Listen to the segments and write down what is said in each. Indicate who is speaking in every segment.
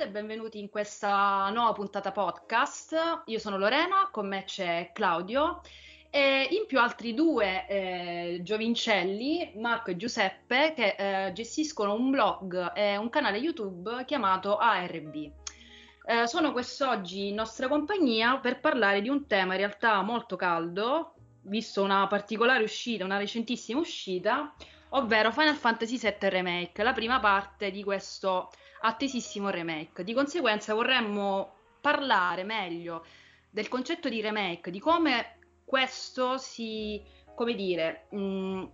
Speaker 1: tutte e benvenuti in questa nuova puntata podcast. Io sono Lorena, con me c'è Claudio e in più altri due eh, giovincelli, Marco e Giuseppe, che eh, gestiscono un blog e un canale YouTube chiamato ARB. Eh, sono quest'oggi in nostra compagnia per parlare di un tema in realtà molto caldo, visto una particolare uscita, una recentissima uscita, ovvero Final Fantasy VII Remake, la prima parte di questo attesissimo remake. Di conseguenza vorremmo parlare meglio del concetto di remake, di come questo si, come dire, mh, mm,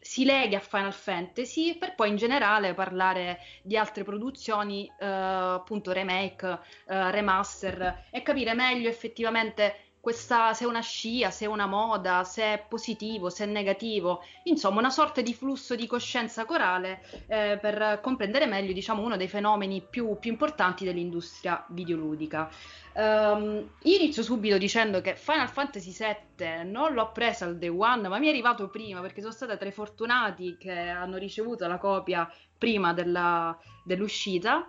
Speaker 1: si lega a Final Fantasy per poi in generale parlare di altre produzioni, eh, appunto remake, eh, remaster e capire meglio effettivamente questa, se è una scia, se è una moda, se è positivo, se è negativo, insomma una sorta di flusso di coscienza corale eh, per comprendere meglio diciamo, uno dei fenomeni più, più importanti dell'industria videoludica. Um, inizio subito dicendo che Final Fantasy VII non l'ho presa al day one, ma mi è arrivato prima perché sono stata tra i fortunati che hanno ricevuto la copia prima della, dell'uscita,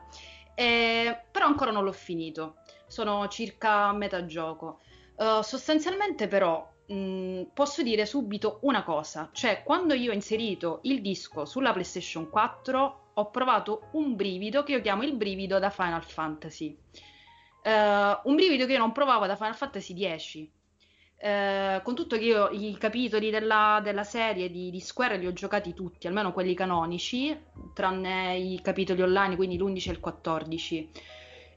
Speaker 1: eh, però ancora non l'ho finito. Sono circa a metà gioco. Uh, sostanzialmente però mh, posso dire subito una cosa, cioè quando io ho inserito il disco sulla PlayStation 4 ho provato un brivido che io chiamo il brivido da Final Fantasy. Uh, un brivido che io non provavo da Final Fantasy X. Uh, con tutto che io i capitoli della, della serie di, di, Square li ho giocati tutti, almeno quelli canonici, tranne i capitoli online, quindi l'11 e il 14.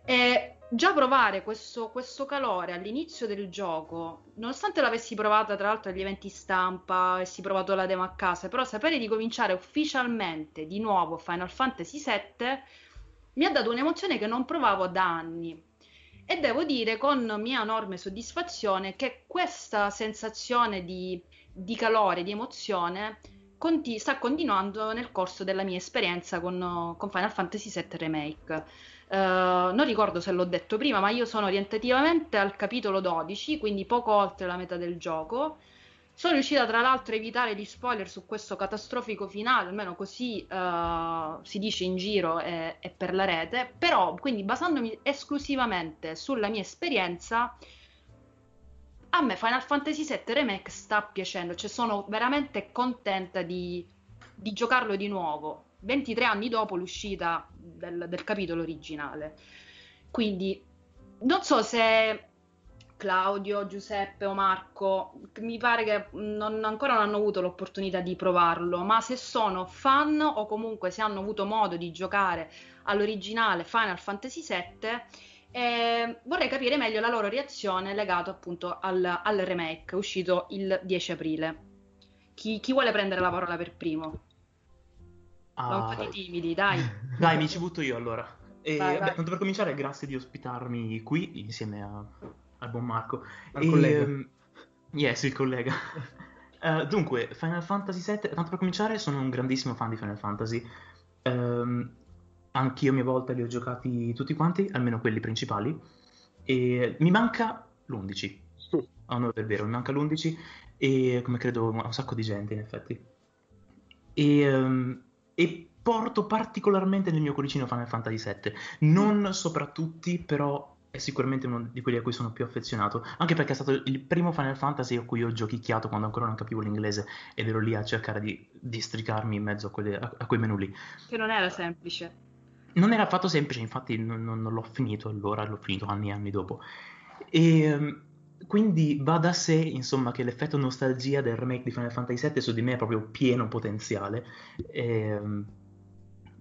Speaker 1: E già provare questo, questo, calore all'inizio del gioco, nonostante l'avessi provata tra l'altro agli eventi stampa, avessi provato la demo a casa, però sapere di cominciare ufficialmente di nuovo Final Fantasy VII mi ha dato un'emozione che non provavo da anni. E devo dire con mia enorme soddisfazione che questa sensazione di, di calore, di emozione, conti- sta continuando nel corso della mia esperienza con, con Final Fantasy VII Remake. Uh, non ricordo se l'ho detto prima, ma io sono orientativamente al capitolo 12, quindi poco oltre la metà del gioco. Sono riuscita tra l'altro a evitare gli spoiler su questo catastrofico finale, almeno così uh, si dice in giro e, e, per la rete, però quindi basandomi esclusivamente sulla mia esperienza, a me Final Fantasy VII Remake sta piacendo, cioè sono veramente contenta di, di giocarlo di nuovo 23 anni dopo l'uscita del, del capitolo originale. Quindi non so se Claudio, Giuseppe o Marco, mi pare che non, ancora non hanno avuto l'opportunità di provarlo, ma se sono fan o comunque se hanno avuto modo di giocare all'originale Final Fantasy VII, eh, vorrei capire meglio la loro reazione legata appunto al, al remake uscito il 10 aprile. Chi, chi vuole prendere la parola per primo? Ah, un po' di timidi, dai.
Speaker 2: Dai, mi ci butto io allora. E, vai, vabbè, tanto per cominciare, grazie di ospitarmi qui insieme a, al buon Marco.
Speaker 3: Al e, collega. Um,
Speaker 2: yes, il collega. uh, dunque, Final Fantasy VII, tanto per cominciare, sono un grandissimo fan di Final Fantasy. Um, anch'io a mia volta li ho giocati tutti quanti, almeno quelli principali. E mi manca l'11. Oh, no, è vero, mi manca l'11 e come credo un sacco di gente in effetti. E um, e porto particolarmente nel mio cuoricino Final Fantasy VII. Non sopra tutti, però è sicuramente uno di quelli a cui sono più affezionato, anche perché è stato il primo Final Fantasy a cui ho giochicchiato quando ancora non capivo l'inglese ed ero lì a cercare di districarmi in mezzo a, quelle, a, a quei menu lì.
Speaker 1: Che non era semplice.
Speaker 2: Non era affatto semplice, infatti non, non, non l'ho finito allora, l'ho finito anni e anni dopo. E ehm, quindi va da sé, insomma, che l'effetto nostalgia del remake di Final Fantasy VII su di me è proprio pieno potenziale. E, ehm,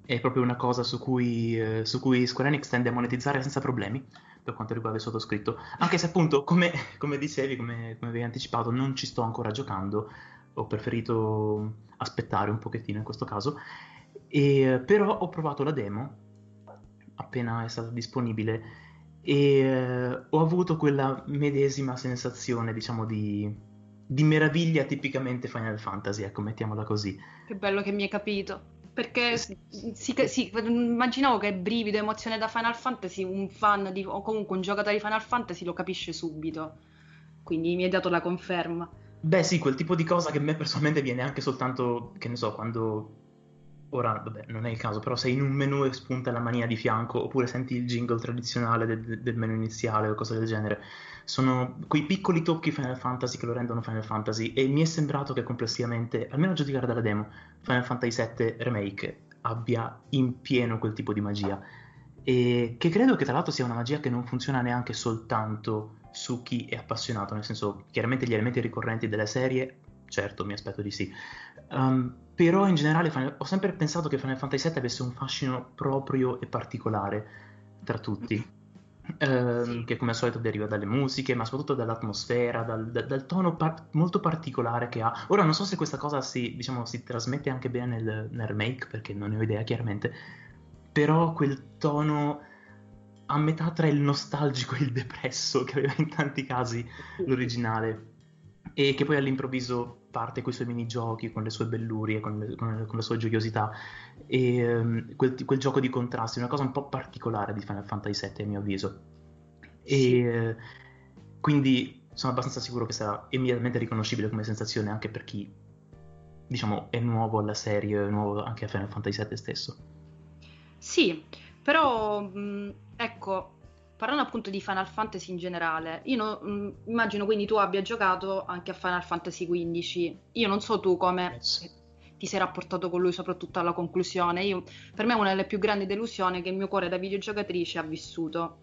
Speaker 2: è proprio una cosa su cui, eh, su cui, Square Enix tende a monetizzare senza problemi per quanto riguarda il sottoscritto. Anche se appunto, come, come dicevi, come, come avevi anticipato, non ci sto ancora giocando, ho preferito aspettare un pochettino in questo caso. E, però ho provato la demo appena è stata disponibile e eh, ho avuto quella medesima sensazione, diciamo, di, di, meraviglia tipicamente Final Fantasy, ecco, mettiamola così.
Speaker 1: Che bello che mi hai capito. Perché sì, sì, immaginavo che brivido, emozione da Final Fantasy, un fan di, o comunque un giocatore di Final Fantasy lo capisce subito. Quindi mi hai dato la conferma.
Speaker 2: Beh, sì, quel tipo di cosa che a me personalmente viene anche soltanto, che ne so, quando ora vabbè, non è il caso, però se in un menu spunta la mania di fianco oppure senti il jingle tradizionale del, del menu iniziale o cose del genere, sono quei piccoli tocchi Final Fantasy che lo rendono Final Fantasy e mi è sembrato che complessivamente, almeno a giudicare dalla demo, Final Fantasy VII Remake abbia in pieno quel tipo di magia. E che credo che tra l'altro sia una magia che non funziona neanche soltanto su chi è appassionato, nel senso chiaramente gli elementi ricorrenti della serie, certo mi aspetto di sì, um, però in generale ho sempre pensato che Final Fantasy VII avesse un fascino proprio e particolare tra tutti. Ehm, sì. che come al solito deriva dalle musiche, ma soprattutto dall'atmosfera, dal, dal, dal tono par- molto particolare che ha. Ora non so se questa cosa si, diciamo, si trasmette anche bene nel, nel, remake, perché non ne ho idea chiaramente, però quel tono a metà tra il nostalgico e il depresso che aveva in tanti casi l'originale e che poi all'improvviso parte con i suoi minigiochi, con le sue bellurie, con, le, con, la sua gioiosità e um, quel, quel, gioco di contrasti, una cosa un po' particolare di Final Fantasy VII a mio avviso. E quindi sono abbastanza sicuro che sarà immediatamente riconoscibile come sensazione anche per chi diciamo è nuovo alla serie, è nuovo anche a Final Fantasy VII stesso.
Speaker 1: Sì, però mh, ecco, parlando appunto di Final Fantasy in generale, io no, mm, immagino quindi tu abbia giocato anche a Final Fantasy XV. Io non so tu come yes. ti sei rapportato con lui, soprattutto alla conclusione. Io, per me è una delle più grandi delusioni che il mio cuore da videogiocatrice ha vissuto.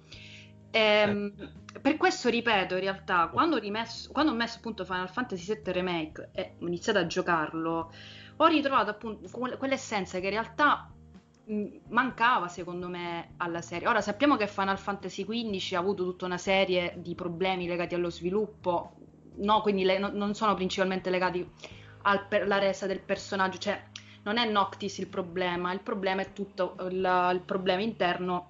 Speaker 1: E, ehm, eh. Per questo ripeto, in realtà, quando, rimesso, quando ho messo appunto Final Fantasy VII Remake e ho iniziato a giocarlo, ho ritrovato appunto quell'essenza che in realtà mancava secondo me alla serie. Ora sappiamo che Final Fantasy XV ha avuto tutta una serie di problemi legati allo sviluppo, no, quindi le, no, non sono principalmente legati alla resa del personaggio, cioè non è Noctis il problema, il problema è tutto il, il problema interno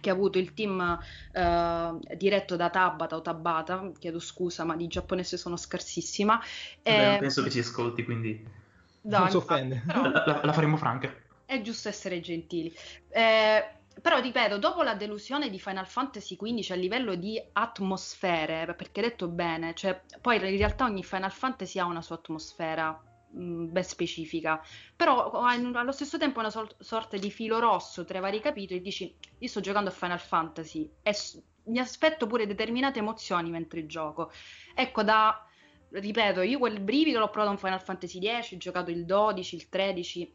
Speaker 1: che ha avuto il team uh, diretto da Tabata o Tabata, chiedo scusa ma di giapponese sono scarsissima.
Speaker 2: Beh, e... penso che ci ascolti quindi...
Speaker 3: No, non si offende.
Speaker 2: Però... La, la faremo franca
Speaker 1: è giusto essere gentili. Eh, però ripeto, dopo la delusione di Final Fantasy XV a livello di atmosfere, perché detto bene, cioè, poi in realtà ogni Final Fantasy ha una sua atmosfera mm, ben specifica, però allo stesso tempo una sol- sorta di filo rosso tra i vari capitoli, dici, io sto giocando a Final Fantasy e s- mi aspetto pure determinate emozioni mentre gioco. Ecco, da, ripeto, io quel brivido l'ho provato in Final Fantasy X, ho giocato il 12, il 13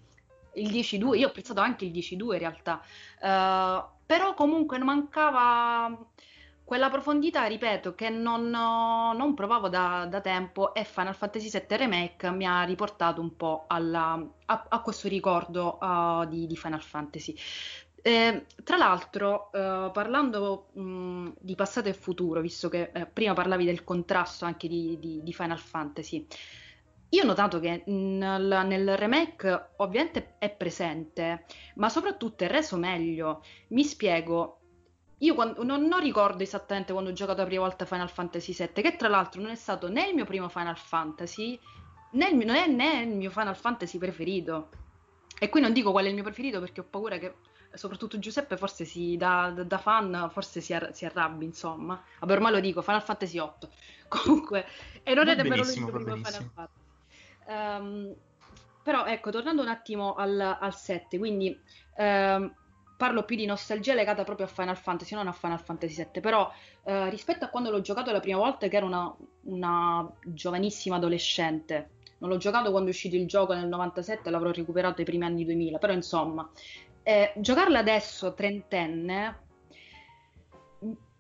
Speaker 1: il 10-2, io ho apprezzato anche il 10-2 in realtà, uh, però comunque mancava quella profondità, ripeto, che non, non provavo da, da, tempo e Final Fantasy VII Remake mi ha riportato un po' alla, a, a, questo ricordo uh, di, di, Final Fantasy. Eh, tra l'altro, uh, parlando mh, di passato e futuro, visto che eh, prima parlavi del contrasto anche di, di, di Final Fantasy, io ho notato che nel, nel, remake ovviamente è presente, ma soprattutto è reso meglio. Mi spiego. Io quando, non, non, ricordo esattamente quando ho giocato la prima volta Final Fantasy VII, che tra l'altro non è stato né il mio primo Final Fantasy, né il mio, non è né il mio Final Fantasy preferito. E qui non dico qual è il mio preferito perché ho paura che soprattutto Giuseppe forse si, da, da fan forse si, ar- si, arrabbi, insomma. Vabbè, ormai lo dico, Final Fantasy VIII. Comunque, e non va è nemmeno il mio primo Final Fantasy. Um, però ecco, tornando un attimo al, al 7, quindi um, parlo più di nostalgia legata proprio a Final Fantasy, non a Final Fantasy 7, però uh, rispetto a quando l'ho giocato la prima volta, che ero una, una giovanissima adolescente, non l'ho giocato quando è uscito il gioco nel 97, l'avrò recuperato ai primi anni 2000, però insomma, eh, giocarla adesso, trentenne,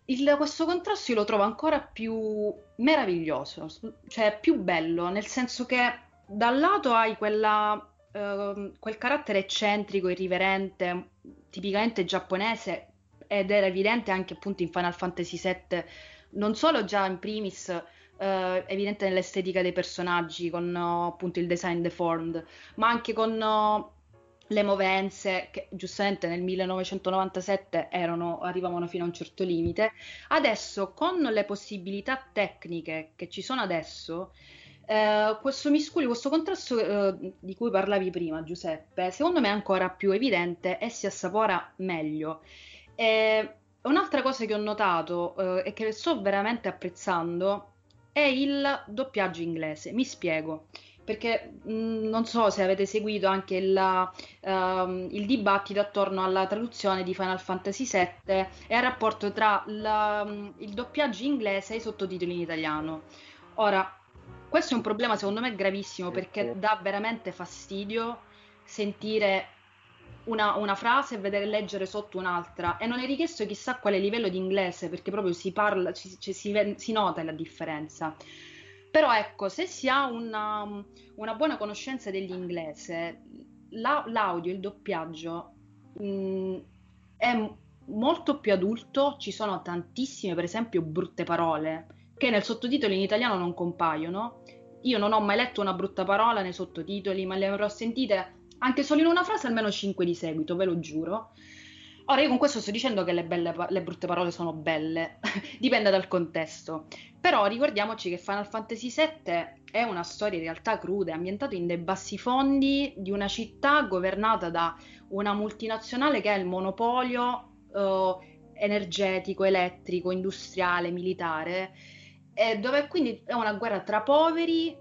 Speaker 1: il, questo contrasto io lo trovo ancora più meraviglioso, cioè più bello, nel senso che da un lato hai quella, uh, quel carattere eccentrico, irriverente, tipicamente giapponese, ed era evidente anche appunto in Final Fantasy VII, non solo già in primis uh, evidente nell'estetica dei personaggi, con uh, appunto il design deformed, ma anche con le movenze che giustamente nel 1997 erano, arrivavano fino a un certo limite. Adesso, con le possibilità tecniche che ci sono adesso, eh, questo miscuglio, questo contrasto eh, di cui parlavi prima, Giuseppe, secondo me è ancora più evidente e si assapora meglio. E un'altra cosa che ho notato eh, e che sto veramente apprezzando è il doppiaggio inglese. Mi spiego. perché mh, mm, non so se avete seguito anche il, uh, il, dibattito attorno alla traduzione di Final Fantasy VII e al rapporto tra la, mm, il doppiaggio inglese e i sottotitoli in italiano. Ora, questo è un problema secondo me gravissimo perché dà veramente fastidio sentire una, una, frase e vedere leggere sotto un'altra. E non è richiesto chissà quale livello di inglese perché proprio si parla, ci, ci, si, si, nota la differenza. Però ecco, se si ha una, una buona conoscenza dell'inglese, la, l'audio, il doppiaggio mh, è molto più adulto, ci sono tantissime, per esempio, brutte parole che nel sottotitolo in italiano non compaiono. Io non ho mai letto una brutta parola nei sottotitoli, ma le avrò sentite anche solo in una frase almeno 5 di seguito, ve lo giuro. Ora io con questo sto dicendo che le, belle, le brutte parole sono belle, dipende dal contesto. Però ricordiamoci che Final Fantasy VII è una storia in realtà cruda, ambientata in dei bassi fondi di una città governata da una multinazionale che ha il monopolio eh, energetico, elettrico, industriale, militare, dove quindi è una guerra tra poveri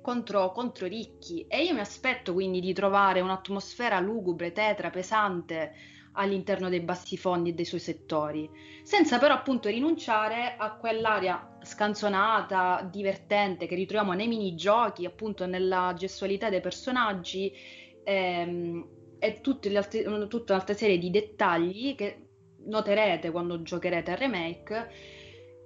Speaker 1: contro, contro ricchi. E io mi aspetto quindi di trovare un'atmosfera lugubre, tetra, pesante all'interno dei bassi fondi e dei suoi settori, senza però appunto rinunciare a quell'aria scanzonata, divertente che ritroviamo nei minigiochi, appunto nella gestualità dei personaggi ehm, e altre, tutta un'altra serie di dettagli che noterete quando giocherete al remake,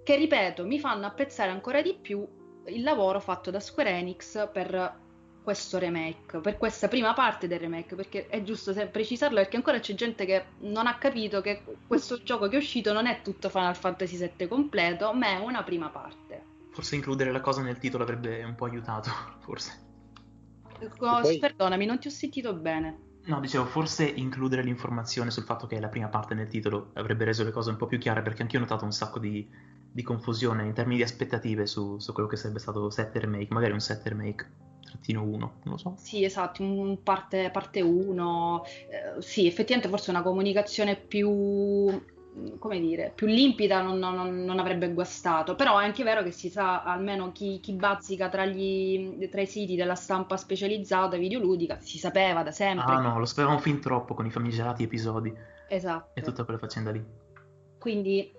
Speaker 1: che ripeto mi fanno apprezzare ancora di più il lavoro fatto da Square Enix per questo remake, per questa prima parte del remake, perché è giusto precisarlo perché ancora c'è gente che non ha capito che questo gioco che è uscito non è tutto Final Fantasy VII completo, ma è una prima parte.
Speaker 2: Forse includere la cosa nel titolo avrebbe un po' aiutato, forse.
Speaker 1: Cos- poi... Perdonami, non ti ho sentito bene.
Speaker 2: No, dicevo, forse includere l'informazione sul fatto che è la prima parte nel titolo avrebbe reso le cose un po' più chiare, perché anch'io ho notato un sacco di di confusione in termini di aspettative su, su quello che sarebbe stato 7 remake, magari un 7 remake trattino 1, non lo so.
Speaker 1: Sì, esatto, un parte, parte 1, eh, sì, effettivamente forse una comunicazione più come dire, più limpida non, non, non, avrebbe guastato, però è anche vero che si sa, almeno chi, chi bazzica tra, gli, tra, i siti della stampa specializzata videoludica, si sapeva da sempre.
Speaker 2: Ah no, lo sapevamo fin troppo con i famigerati episodi.
Speaker 1: Esatto.
Speaker 2: E tutta quella faccenda lì.
Speaker 1: Quindi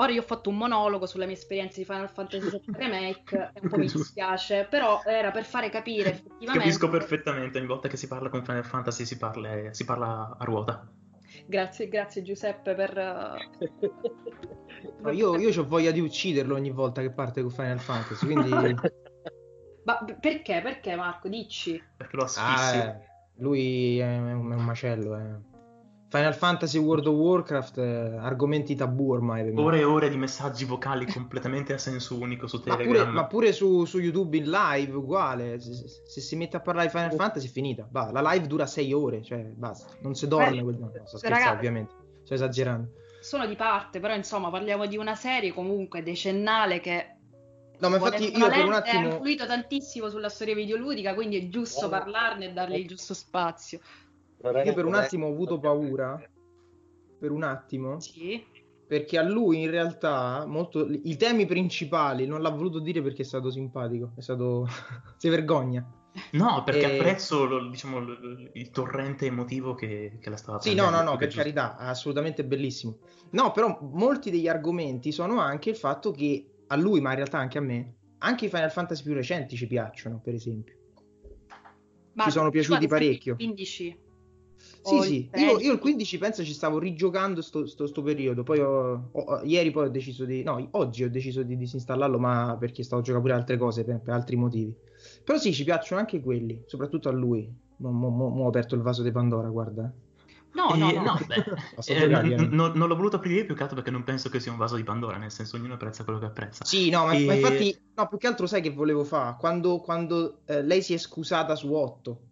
Speaker 1: Ora io ho fatto un monologo sulla mia esperienza di Final Fantasy VII Remake e un po' mi dispiace, però era per fare capire effettivamente...
Speaker 2: Capisco perfettamente, ogni volta che si parla con Final Fantasy si parla, si parla a ruota.
Speaker 1: Grazie, grazie Giuseppe per...
Speaker 3: no, io, io ho voglia di ucciderlo ogni volta che parte con Final Fantasy, quindi...
Speaker 1: Ma perché? Perché Marco? Dici.
Speaker 2: Perché lo asfissi. Ah,
Speaker 3: eh, lui è un, è un macello, eh. Final Fantasy World of Warcraft, eh, argomenti tabù ormai.
Speaker 2: Ore e ore di messaggi vocali completamente a senso unico su Telegram.
Speaker 3: Ma pure, ma pure su, su, YouTube in live, uguale. Se, se, si mette a parlare di Final oh. Fantasy è finita. Bah, la live dura sei ore, cioè basta. Non si dorme. Beh, quel... no, sto scherzando, ovviamente. Sto esagerando.
Speaker 1: Sono di parte, però insomma parliamo di una serie comunque decennale che
Speaker 3: No, ma infatti io per un attimo...
Speaker 1: ha influito tantissimo sulla storia videoludica, quindi è giusto oh. parlarne e dargli il giusto spazio.
Speaker 3: Io per un attimo ho avuto paura, per un attimo,
Speaker 1: sì.
Speaker 3: perché a lui in realtà molto, i temi principali non l'ha voluto dire perché è stato simpatico, è stato... si vergogna.
Speaker 2: No, perché e... apprezzo lo, diciamo, il torrente emotivo che, che la stava
Speaker 3: Sì, no, no, no, per carità, assolutamente bellissimo. No, però molti degli argomenti sono anche il fatto che a lui, ma in realtà anche a me, anche i Final Fantasy più recenti ci piacciono, per esempio. Ma ci sono piaciuti parecchio.
Speaker 1: 15.
Speaker 3: Sì, sì, io, io, il 15 penso ci stavo rigiocando sto, sto, sto periodo, poi ho, ho, ieri poi ho deciso di, no, oggi ho deciso di disinstallarlo, ma perché stavo giocando pure altre cose, per, per altri motivi. Però sì, ci piacciono anche quelli, soprattutto a lui. Mo, mo, mo, mo ho aperto il vaso di Pandora, guarda.
Speaker 1: No, no,
Speaker 2: eh, no. eh, n- n- non l'ho voluto aprire più che altro perché non penso che sia un vaso di Pandora, nel senso ognuno apprezza quello che apprezza.
Speaker 3: Sì, no, ma, e... ma infatti, no, più che altro sai che volevo fare? Quando, quando eh, lei si è scusata su 8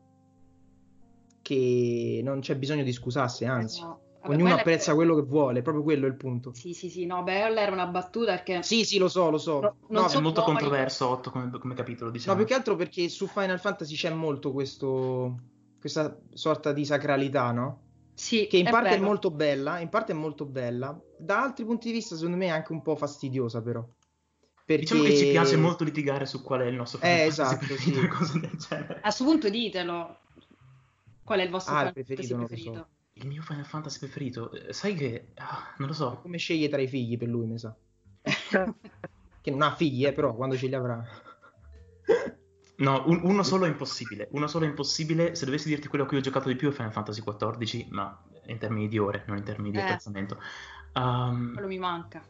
Speaker 3: che non c'è bisogno di scusarsi, anzi. No. Vabbè, Ognuno apprezza è... quello che vuole, proprio quello è il punto.
Speaker 1: Sì, sì, sì, no, beh, era una battuta perché...
Speaker 3: Sì, sì, lo so, lo so. No,
Speaker 2: no è molto controverso 8 come, come, capitolo, diciamo.
Speaker 3: No, più che altro perché su Final Fantasy c'è molto questo, questa sorta di sacralità, no?
Speaker 1: Sì,
Speaker 3: che in è parte bello. è molto bella, in parte è molto bella, da altri punti di vista secondo me è anche un po' fastidiosa però. Perché...
Speaker 2: Diciamo che ci piace molto litigare su qual è il nostro
Speaker 3: Final eh, esatto, sì.
Speaker 1: cose del genere. A questo punto ditelo. Qual è il vostro
Speaker 3: ah,
Speaker 1: Final
Speaker 3: preferito,
Speaker 1: Fantasy preferito?
Speaker 2: So. Il mio Final Fantasy preferito? Eh, sai che... Ah, non lo so.
Speaker 3: Come sceglie tra i figli per lui, mi sa. che non ha figli, eh, però quando ce li avrà...
Speaker 2: No, un, uno solo è impossibile. Uno solo è impossibile. Se dovessi dirti quello a cui ho giocato di più è Final Fantasy XIV, ma in termini di ore, non in termini di
Speaker 1: Eh.
Speaker 2: apprezzamento. Um,
Speaker 1: Quello mi manca.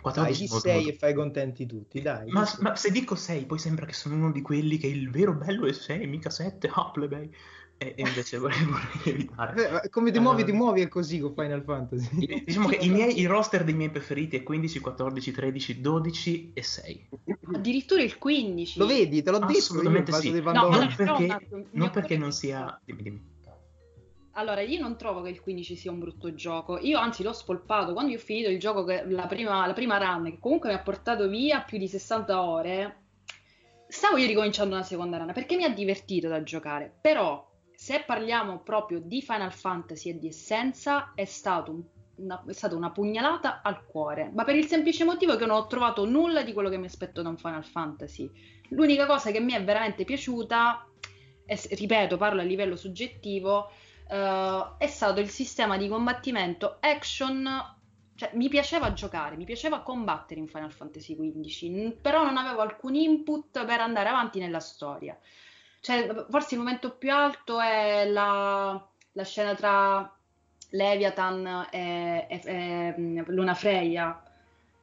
Speaker 2: 14
Speaker 3: Dai, di
Speaker 2: molto,
Speaker 3: 6
Speaker 2: molto-
Speaker 3: e fai contenti tutti, dai.
Speaker 2: Ma, ma se dico 6, poi sembra che sono uno di quelli che il vero bello è 6, mica 7. Ah, plebei. E, e invece vorrei, vorrei evitare.
Speaker 3: Eh, Come ti muovi,
Speaker 2: Eh,
Speaker 3: ti muovi è così con Final Fantasy.
Speaker 2: I- Diciamo che i miei, il roster dei miei preferiti è 15, 14, 13, 12 e 6.
Speaker 1: Addirittura il 15.
Speaker 3: Lo vedi, te l'ho detto
Speaker 2: Assolutamente sì.
Speaker 1: No, allora,
Speaker 2: Non perché,
Speaker 1: mi
Speaker 2: non perché non sia... Dimmi, dimmi.
Speaker 1: Allora, io non trovo che il 15 sia un brutto gioco. Io anzi l'ho spolpato quando io ho finito il gioco, che, la, prima, la prima run, che comunque mi ha portato via più di 60 ore. Stavo io ricominciando una seconda run perché mi ha divertito da giocare. Però, se parliamo proprio di Final Fantasy e di essenza, è, stato un- una, è stata una pugnalata al cuore. Ma per il semplice motivo che non ho trovato nulla di quello che mi aspetto da un Final Fantasy. L'unica cosa che mi è veramente piaciuta, e, ripeto, parlo a livello soggettivo, eh, è stato il sistema di combattimento action. Cioè, mi piaceva giocare, mi piaceva combattere in Final Fantasy XV, però non avevo alcun input per andare avanti nella storia. Cioè, forse il momento più alto è la, la scena tra Leviathan e, e- e, mm, Luna Freya.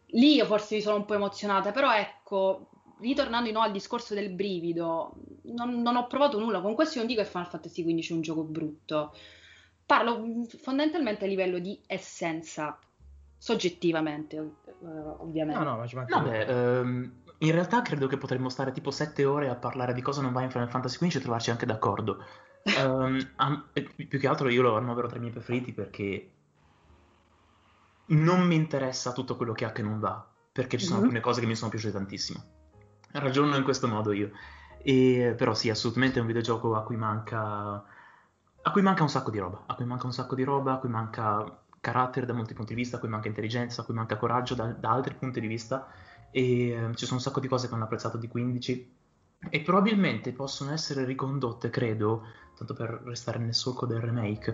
Speaker 1: Lì io forse mi sono un po' emozionata, però ecco, ritornando di nuovo al discorso del brivido, non, non ho provato nulla. Con questo io non dico che Final Fantasy XV è un gioco brutto. Parlo mm, fondamentalmente a livello di essenza, soggettivamente, eh, ovviamente.
Speaker 3: No, no, ma ci manca
Speaker 2: Vabbè, ehm, in realtà credo che potremmo stare tipo 7 ore a parlare di cosa non va in Final Fantasy XV e trovarci anche d'accordo. Ehm, am- pi- più che altro io lo annovero tra i miei preferiti perché non mi interessa tutto quello che ha che non va, perché ci sono
Speaker 1: Mhm.
Speaker 2: alcune cose che mi sono piaciute tantissimo. Ragiono in questo modo io. E, però sì, assolutamente è un videogioco a cui manca a cui manca un sacco di roba, a cui manca un sacco di roba, a cui manca carattere da molti punti di vista, a cui manca intelligenza, a cui manca coraggio da, da altri punti di vista e eh, ci sono un sacco di cose che hanno apprezzato di 15 e probabilmente possono essere ricondotte, credo, tanto per restare nel solco del remake,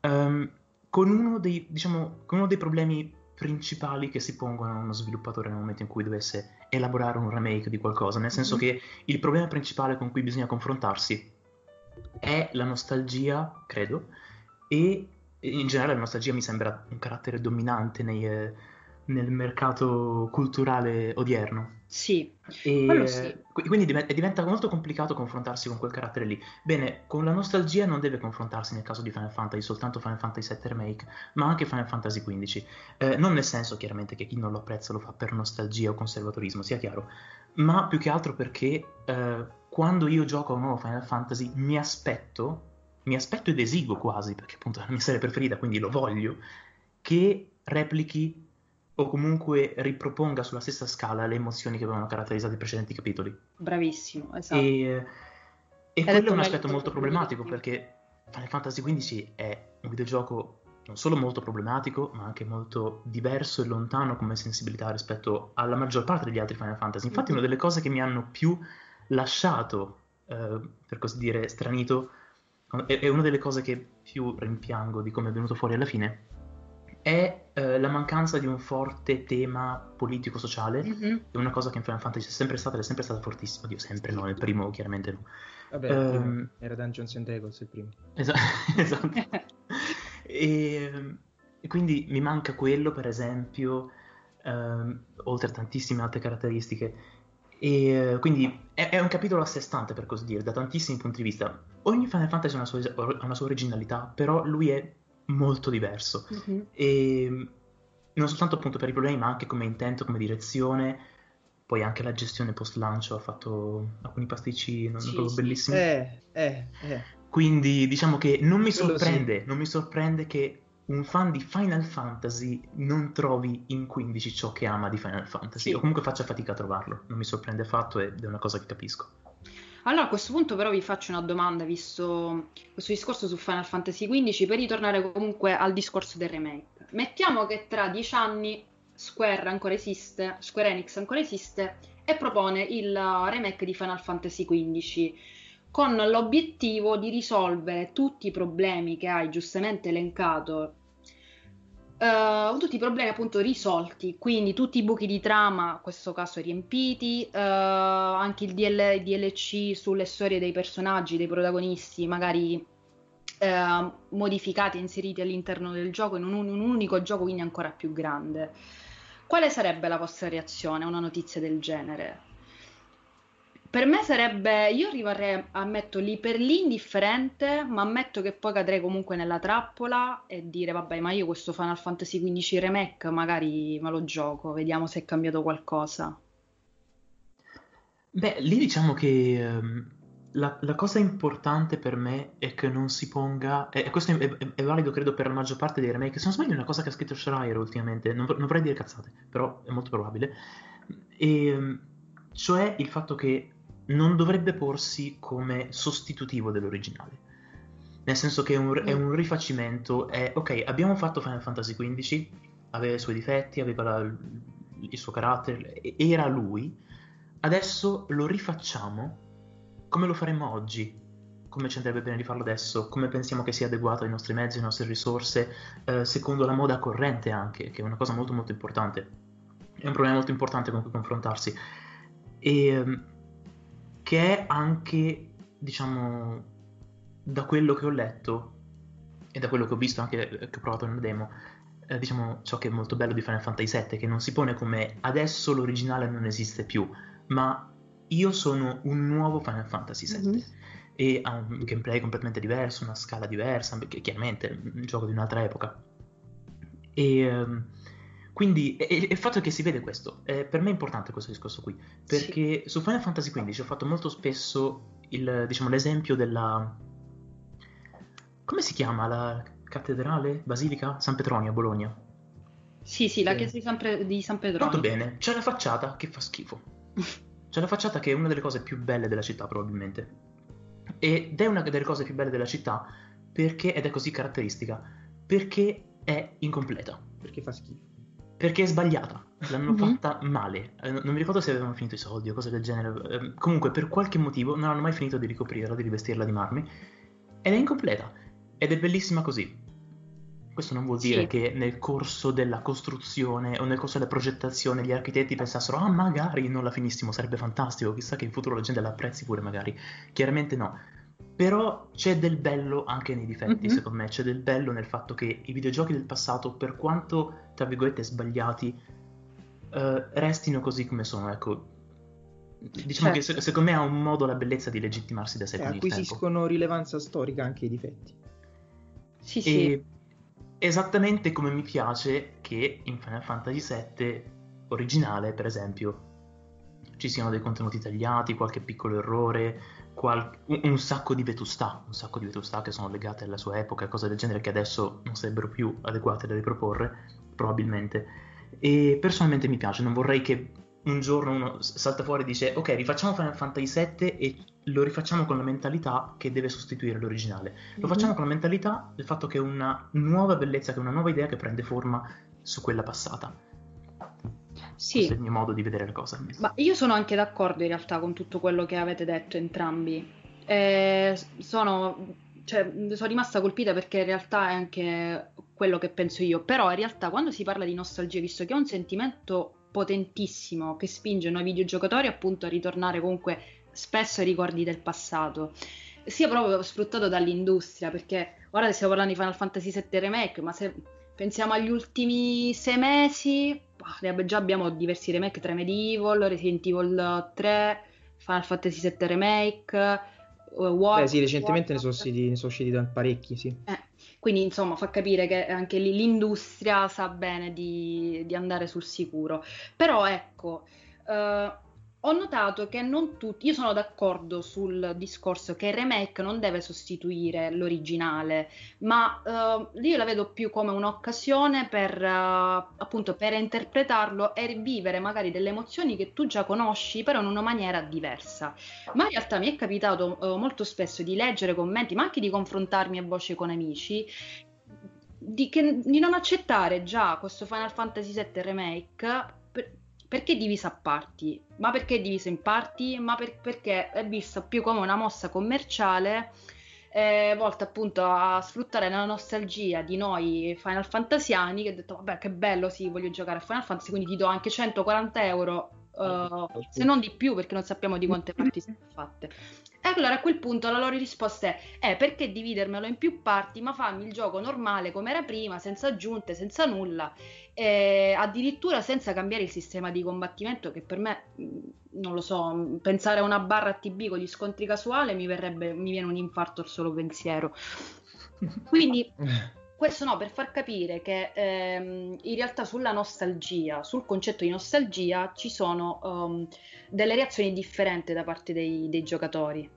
Speaker 2: ehm, con uno dei, diciamo, con uno dei problemi principali che si pongono a uno sviluppatore nel momento in cui dovesse elaborare un remake di qualcosa, nel senso
Speaker 1: Mhm.
Speaker 2: che il problema principale con cui bisogna confrontarsi è la nostalgia, credo, e in generale la nostalgia mi sembra un carattere dominante nei, eh, nel mercato culturale odierno.
Speaker 1: Sì,
Speaker 2: E,
Speaker 1: sì.
Speaker 2: qu- Quindi diven- diventa molto complicato confrontarsi con quel carattere lì. Bene, con la nostalgia non deve confrontarsi nel caso di Final Fantasy, soltanto Final Fantasy VII Remake, ma anche Final Fantasy XV. Eh, non nel senso chiaramente che chi non lo apprezza lo fa per nostalgia o conservatorismo, sia chiaro, ma più che altro perché eh, quando io gioco a un nuovo Final Fantasy mi aspetto, mi aspetto ed esigo quasi, perché appunto è la mia serie preferita, quindi lo voglio, che replichi o comunque riproponga sulla stessa scala le emozioni che avevano caratterizzato i precedenti capitoli.
Speaker 1: bravissimo, esatto.
Speaker 2: E, e quello è un aspetto molto problematico perché Final Fantasy XV è un videogioco non solo molto problematico, ma anche molto diverso e lontano come sensibilità rispetto alla maggior parte degli altri Final Fantasy. Infatti,
Speaker 1: Mhm.
Speaker 2: una delle cose che mi hanno più lasciato, eh, per così dire, stranito, è, è una delle cose che più rimpiango di come è venuto fuori alla fine, è eh, la mancanza di un forte tema politico-sociale.
Speaker 1: Mhm.
Speaker 2: È una cosa che in Final Fantasy è sempre stata è sempre stata fortissima. Oddio, sempre no, nel primo chiaramente no.
Speaker 3: Vabbè, il
Speaker 2: Ehm,
Speaker 3: era Dungeons and Dragons il primo.
Speaker 2: Esa- esatto. e, e quindi mi manca quello, per esempio, ehm, oltre a tantissime altre caratteristiche. E eh, quindi è, è un capitolo a sé stante, per così dire, da tantissimi punti di vista. Ogni Final Fantasy ha una sua, ha una sua originalità, però lui è molto diverso.
Speaker 1: Mhm.
Speaker 2: E non soltanto appunto per i problemi, ma anche come intento, come direzione. Poi anche la gestione post lancio ha fatto alcuni pasticci non
Speaker 1: Sì,
Speaker 2: proprio
Speaker 1: sì.
Speaker 2: bellissimi.
Speaker 3: Eh, eh, eh.
Speaker 2: Quindi diciamo che non mi sorprende, non mi sorprende che un fan di Final Fantasy non trovi in 15 ciò che ama di Final Fantasy,
Speaker 1: Sì.
Speaker 2: o comunque faccia fatica a trovarlo. Non mi sorprende affatto ed è una cosa che capisco.
Speaker 1: Allora, a questo punto però vi faccio una domanda, visto questo discorso su Final Fantasy XV, per ritornare comunque al discorso del remake. Mettiamo che tra dieci anni Square ancora esiste, Square Enix ancora esiste e propone il remake di Final Fantasy XV con l'obiettivo di risolvere tutti i problemi che hai giustamente elencato Uh, tutti i problemi appunto risolti, quindi tutti i buchi di trama, in questo caso riempiti, uh, anche il DL, DLC sulle storie dei personaggi, dei protagonisti, magari uh, modificati, inseriti all'interno del gioco in un, un, unico gioco, quindi ancora più grande. Quale sarebbe la vostra reazione a una notizia del genere? Per me sarebbe, io rimarrei, ammetto lì per lì indifferente, ma ammetto che poi cadrei comunque nella trappola e dire vabbè, ma io questo Final Fantasy XV Remake magari me lo gioco, vediamo se è cambiato qualcosa.
Speaker 2: Beh, lì diciamo che um, la, la, cosa importante per me è che non si ponga, e questo è, è, è, valido credo per la maggior parte dei remake, se non sbaglio è una cosa che ha scritto Schreier ultimamente, non, non vorrei dire cazzate, però è molto probabile, e, ehm, cioè il fatto che non dovrebbe porsi come sostitutivo dell'originale. Nel senso che è un, è un rifacimento, è ok, abbiamo fatto Final Fantasy XV, aveva i suoi difetti, aveva la, il suo carattere, era lui, adesso lo rifacciamo come lo faremmo oggi, come ci andrebbe bene di farlo adesso, come pensiamo che sia adeguato ai nostri mezzi, alle nostre risorse, eh, secondo la moda corrente anche, che è una cosa molto molto importante. È un problema molto importante con cui confrontarsi. E ehm, che è anche, diciamo, da quello che ho letto e da quello che ho visto anche che ho provato nel demo, eh, diciamo, ciò che è molto bello di Final Fantasy VII, che non si pone come adesso l'originale non esiste più, ma io sono un nuovo Final Fantasy VII. Mm-hmm. E ha un gameplay completamente diverso, una scala diversa, perché chiaramente è un gioco di un'altra epoca. E um, quindi e, il fatto è che si vede questo, eh, per me è importante questo discorso qui, perché sì. su Final Fantasy XV ho fatto molto spesso il, diciamo, l'esempio della... come si chiama la cattedrale, basilica? San Petronio a Bologna.
Speaker 1: Sì, sì, la chiesa di San, Pre- di San Petronio.
Speaker 2: Molto bene, c'è la facciata che fa schifo. c'è la facciata che è una delle cose più belle della città probabilmente. Ed è una delle cose più belle della città perché, ed è così caratteristica, perché è incompleta.
Speaker 3: Perché fa schifo
Speaker 2: perché è sbagliata, l'hanno mm-hmm. fatta male. Eh, non mi ricordo se avevano finito i soldi o cose del genere. Eh, comunque, per qualche motivo non hanno mai finito di ricoprirla, di rivestirla di marmi. Ed è incompleta. Ed è bellissima così. Questo non vuol dire sì. che nel corso della costruzione o nel corso della progettazione gli architetti pensassero ah magari non la finissimo, sarebbe fantastico, chissà che in futuro la gente la apprezzi pure magari. Chiaramente no. Però c'è del bello anche nei difetti, mm-hmm. secondo me, c'è del bello nel fatto che i videogiochi del passato, per quanto, tra virgolette, sbagliati, uh, restino così come sono, ecco. Diciamo certo. che secondo me ha un modo la bellezza di legittimarsi da sé.
Speaker 3: Eh, acquisiscono rilevanza storica anche i difetti.
Speaker 1: Sì, sì. E
Speaker 2: esattamente come mi piace che in Final Fantasy VII originale, per esempio, ci siano dei contenuti tagliati, qualche piccolo errore, qual- un, sacco di vetustà, un sacco di vetustà che sono legate alla sua epoca, cose del genere che adesso non sarebbero più adeguate da riproporre, probabilmente. E personalmente mi piace, non vorrei che un giorno uno salta fuori e dice ok rifacciamo Final Fantasy VII e lo rifacciamo con la mentalità che deve sostituire l'originale. Lo mm-hmm. facciamo con la mentalità del fatto che è una nuova bellezza, che è una nuova idea che prende forma su quella passata.
Speaker 1: Sì.
Speaker 2: Questo è il mio modo di vedere le cose.
Speaker 1: Ma io sono anche d'accordo in realtà con tutto quello che avete detto entrambi. Eh, sono, cioè, sono rimasta colpita perché in realtà è anche quello che penso io. Però in realtà quando si parla di nostalgia, visto che è un sentimento potentissimo che spinge noi videogiocatori appunto a ritornare comunque spesso ai ricordi del passato, sia proprio sfruttato dall'industria, perché ora stiamo parlando di Final Fantasy VII Remake, ma se pensiamo agli ultimi sei mesi, già abbiamo diversi remake tra Medieval, Resident Evil 3, Final Fantasy VII Remake,
Speaker 3: uh, War, Beh sì, recentemente ne sono, usciti, ne sono usciti parecchi, sì.
Speaker 1: Eh, quindi insomma fa capire che anche lì l'industria sa bene di, di andare sul sicuro. Però ecco, uh, ho notato che non tutti, io sono d'accordo sul discorso che il remake non deve sostituire l'originale, ma uh, io la vedo più come un'occasione per uh, appunto per interpretarlo e vivere magari delle emozioni che tu già conosci, però in una maniera diversa. Ma in realtà mi è capitato uh, molto spesso di leggere commenti, ma anche di confrontarmi a voce con amici di, che, di, non accettare già questo Final Fantasy VII Remake per, perché è diviso a parti? Ma perché è diviso in parti? Ma per, perché è vista più come una mossa commerciale eh, volta appunto a sfruttare la nostalgia di noi Final Fantasiani che ha detto vabbè che bello sì voglio giocare a Final Fantasy quindi ti do anche 140 euro uh, se non di più perché non sappiamo di quante parti sono fatte e allora a quel punto la loro risposta è: eh, perché dividermelo in più parti, ma fammi il gioco normale come era prima, senza aggiunte, senza nulla, e addirittura senza cambiare il sistema di combattimento, che per me, non lo so, pensare a una barra TB con gli scontri casuali mi, verrebbe, mi viene un infarto al solo pensiero. Quindi. Questo no, per far capire che ehm, in realtà sulla nostalgia, sul concetto di nostalgia, ci sono um, delle reazioni differenti da parte dei, dei giocatori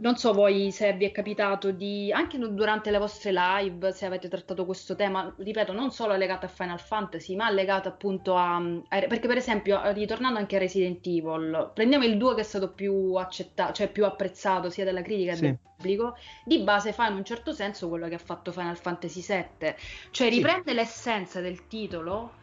Speaker 1: non so voi se vi è capitato di, anche durante le vostre live, se avete trattato questo tema, ripeto, non solo legato a Final Fantasy, ma legato appunto a, a, perché per esempio, ritornando anche a Resident Evil, prendiamo il 2 che è stato più accettato, cioè più apprezzato sia dalla critica che sì. dal pubblico, di base fa in un certo senso quello che ha fatto Final Fantasy VII, cioè riprende sì. l'essenza del titolo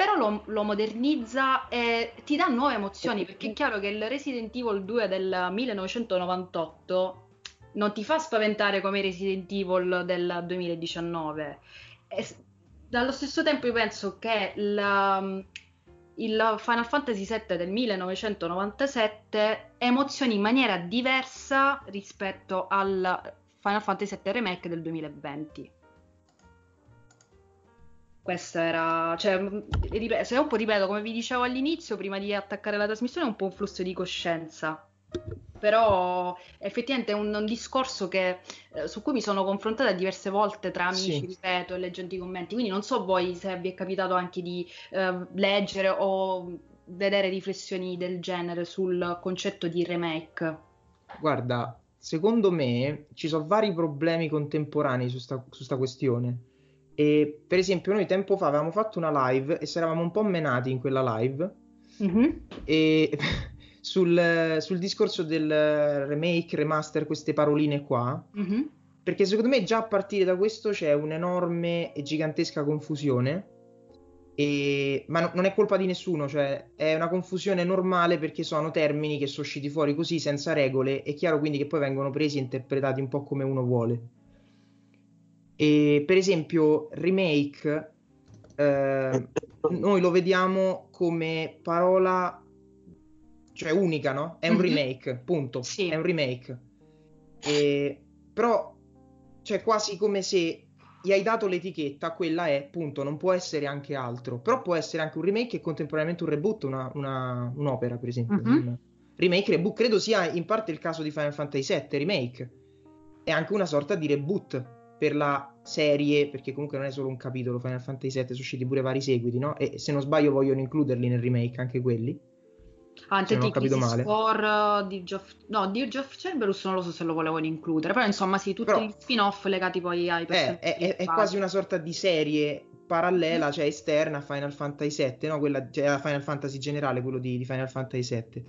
Speaker 1: però lo, lo, modernizza e ti dà nuove emozioni, perché è chiaro che il Resident Evil 2 del 1998 non ti fa spaventare come Resident Evil del 2019. E, dallo stesso tempo io penso che il, il Final Fantasy VII del 1997 emozioni in maniera diversa rispetto al Final Fantasy VII Remake del 2020 questo era, cioè, ripeto, se un po' ripeto, come vi dicevo all'inizio, prima di attaccare la trasmissione, è un po' un flusso di coscienza. Però effettivamente è un, un discorso che, eh, su cui mi sono confrontata diverse volte tra amici, sì. ripeto, e leggendo i commenti. Quindi non so voi se vi è capitato anche di eh, leggere o vedere riflessioni del genere sul concetto di remake.
Speaker 3: Guarda, secondo me ci sono vari problemi contemporanei su questa questione e per esempio, noi tempo fa avevamo fatto una live e si eravamo un po' menati in quella live. Mm-hmm. E sul, sul, discorso del remake, remaster, queste paroline qua. Mm-hmm. Perché secondo me già a partire da questo c'è un'enorme e gigantesca confusione. E... Ma no, non è colpa di nessuno, cioè è una confusione normale perché sono termini che sono usciti fuori così senza regole. È chiaro quindi che poi vengono presi e interpretati un po' come uno vuole. E, per esempio, remake, eh, noi lo vediamo come parola, cioè unica, no? È un mm-hmm. remake, punto. Sì. È un remake. E, però, cioè quasi come se gli hai dato l'etichetta, quella è, punto, non può essere anche altro. Però può essere anche un remake e contemporaneamente un reboot, una, una, un'opera, per esempio. Mm-hmm. Un remake, reboot, credo sia in parte il caso di Final Fantasy VII, remake. È anche una sorta di reboot per la serie, perché comunque non è solo un capitolo, Final Fantasy VII sono usciti pure vari seguiti, no? E se non sbaglio vogliono includerli nel remake anche quelli.
Speaker 1: Anche non ho capito male. Score, di Geoff... No, di Geoff Cerberus non lo so se lo volevano includere, però insomma sì, tutti però, gli spin-off legati poi ai
Speaker 3: personaggi. È, è, è quasi una sorta di serie parallela, mm. cioè esterna a Final Fantasy VII, no? Quella, cioè Final Fantasy generale, quello di, di Final Fantasy VII.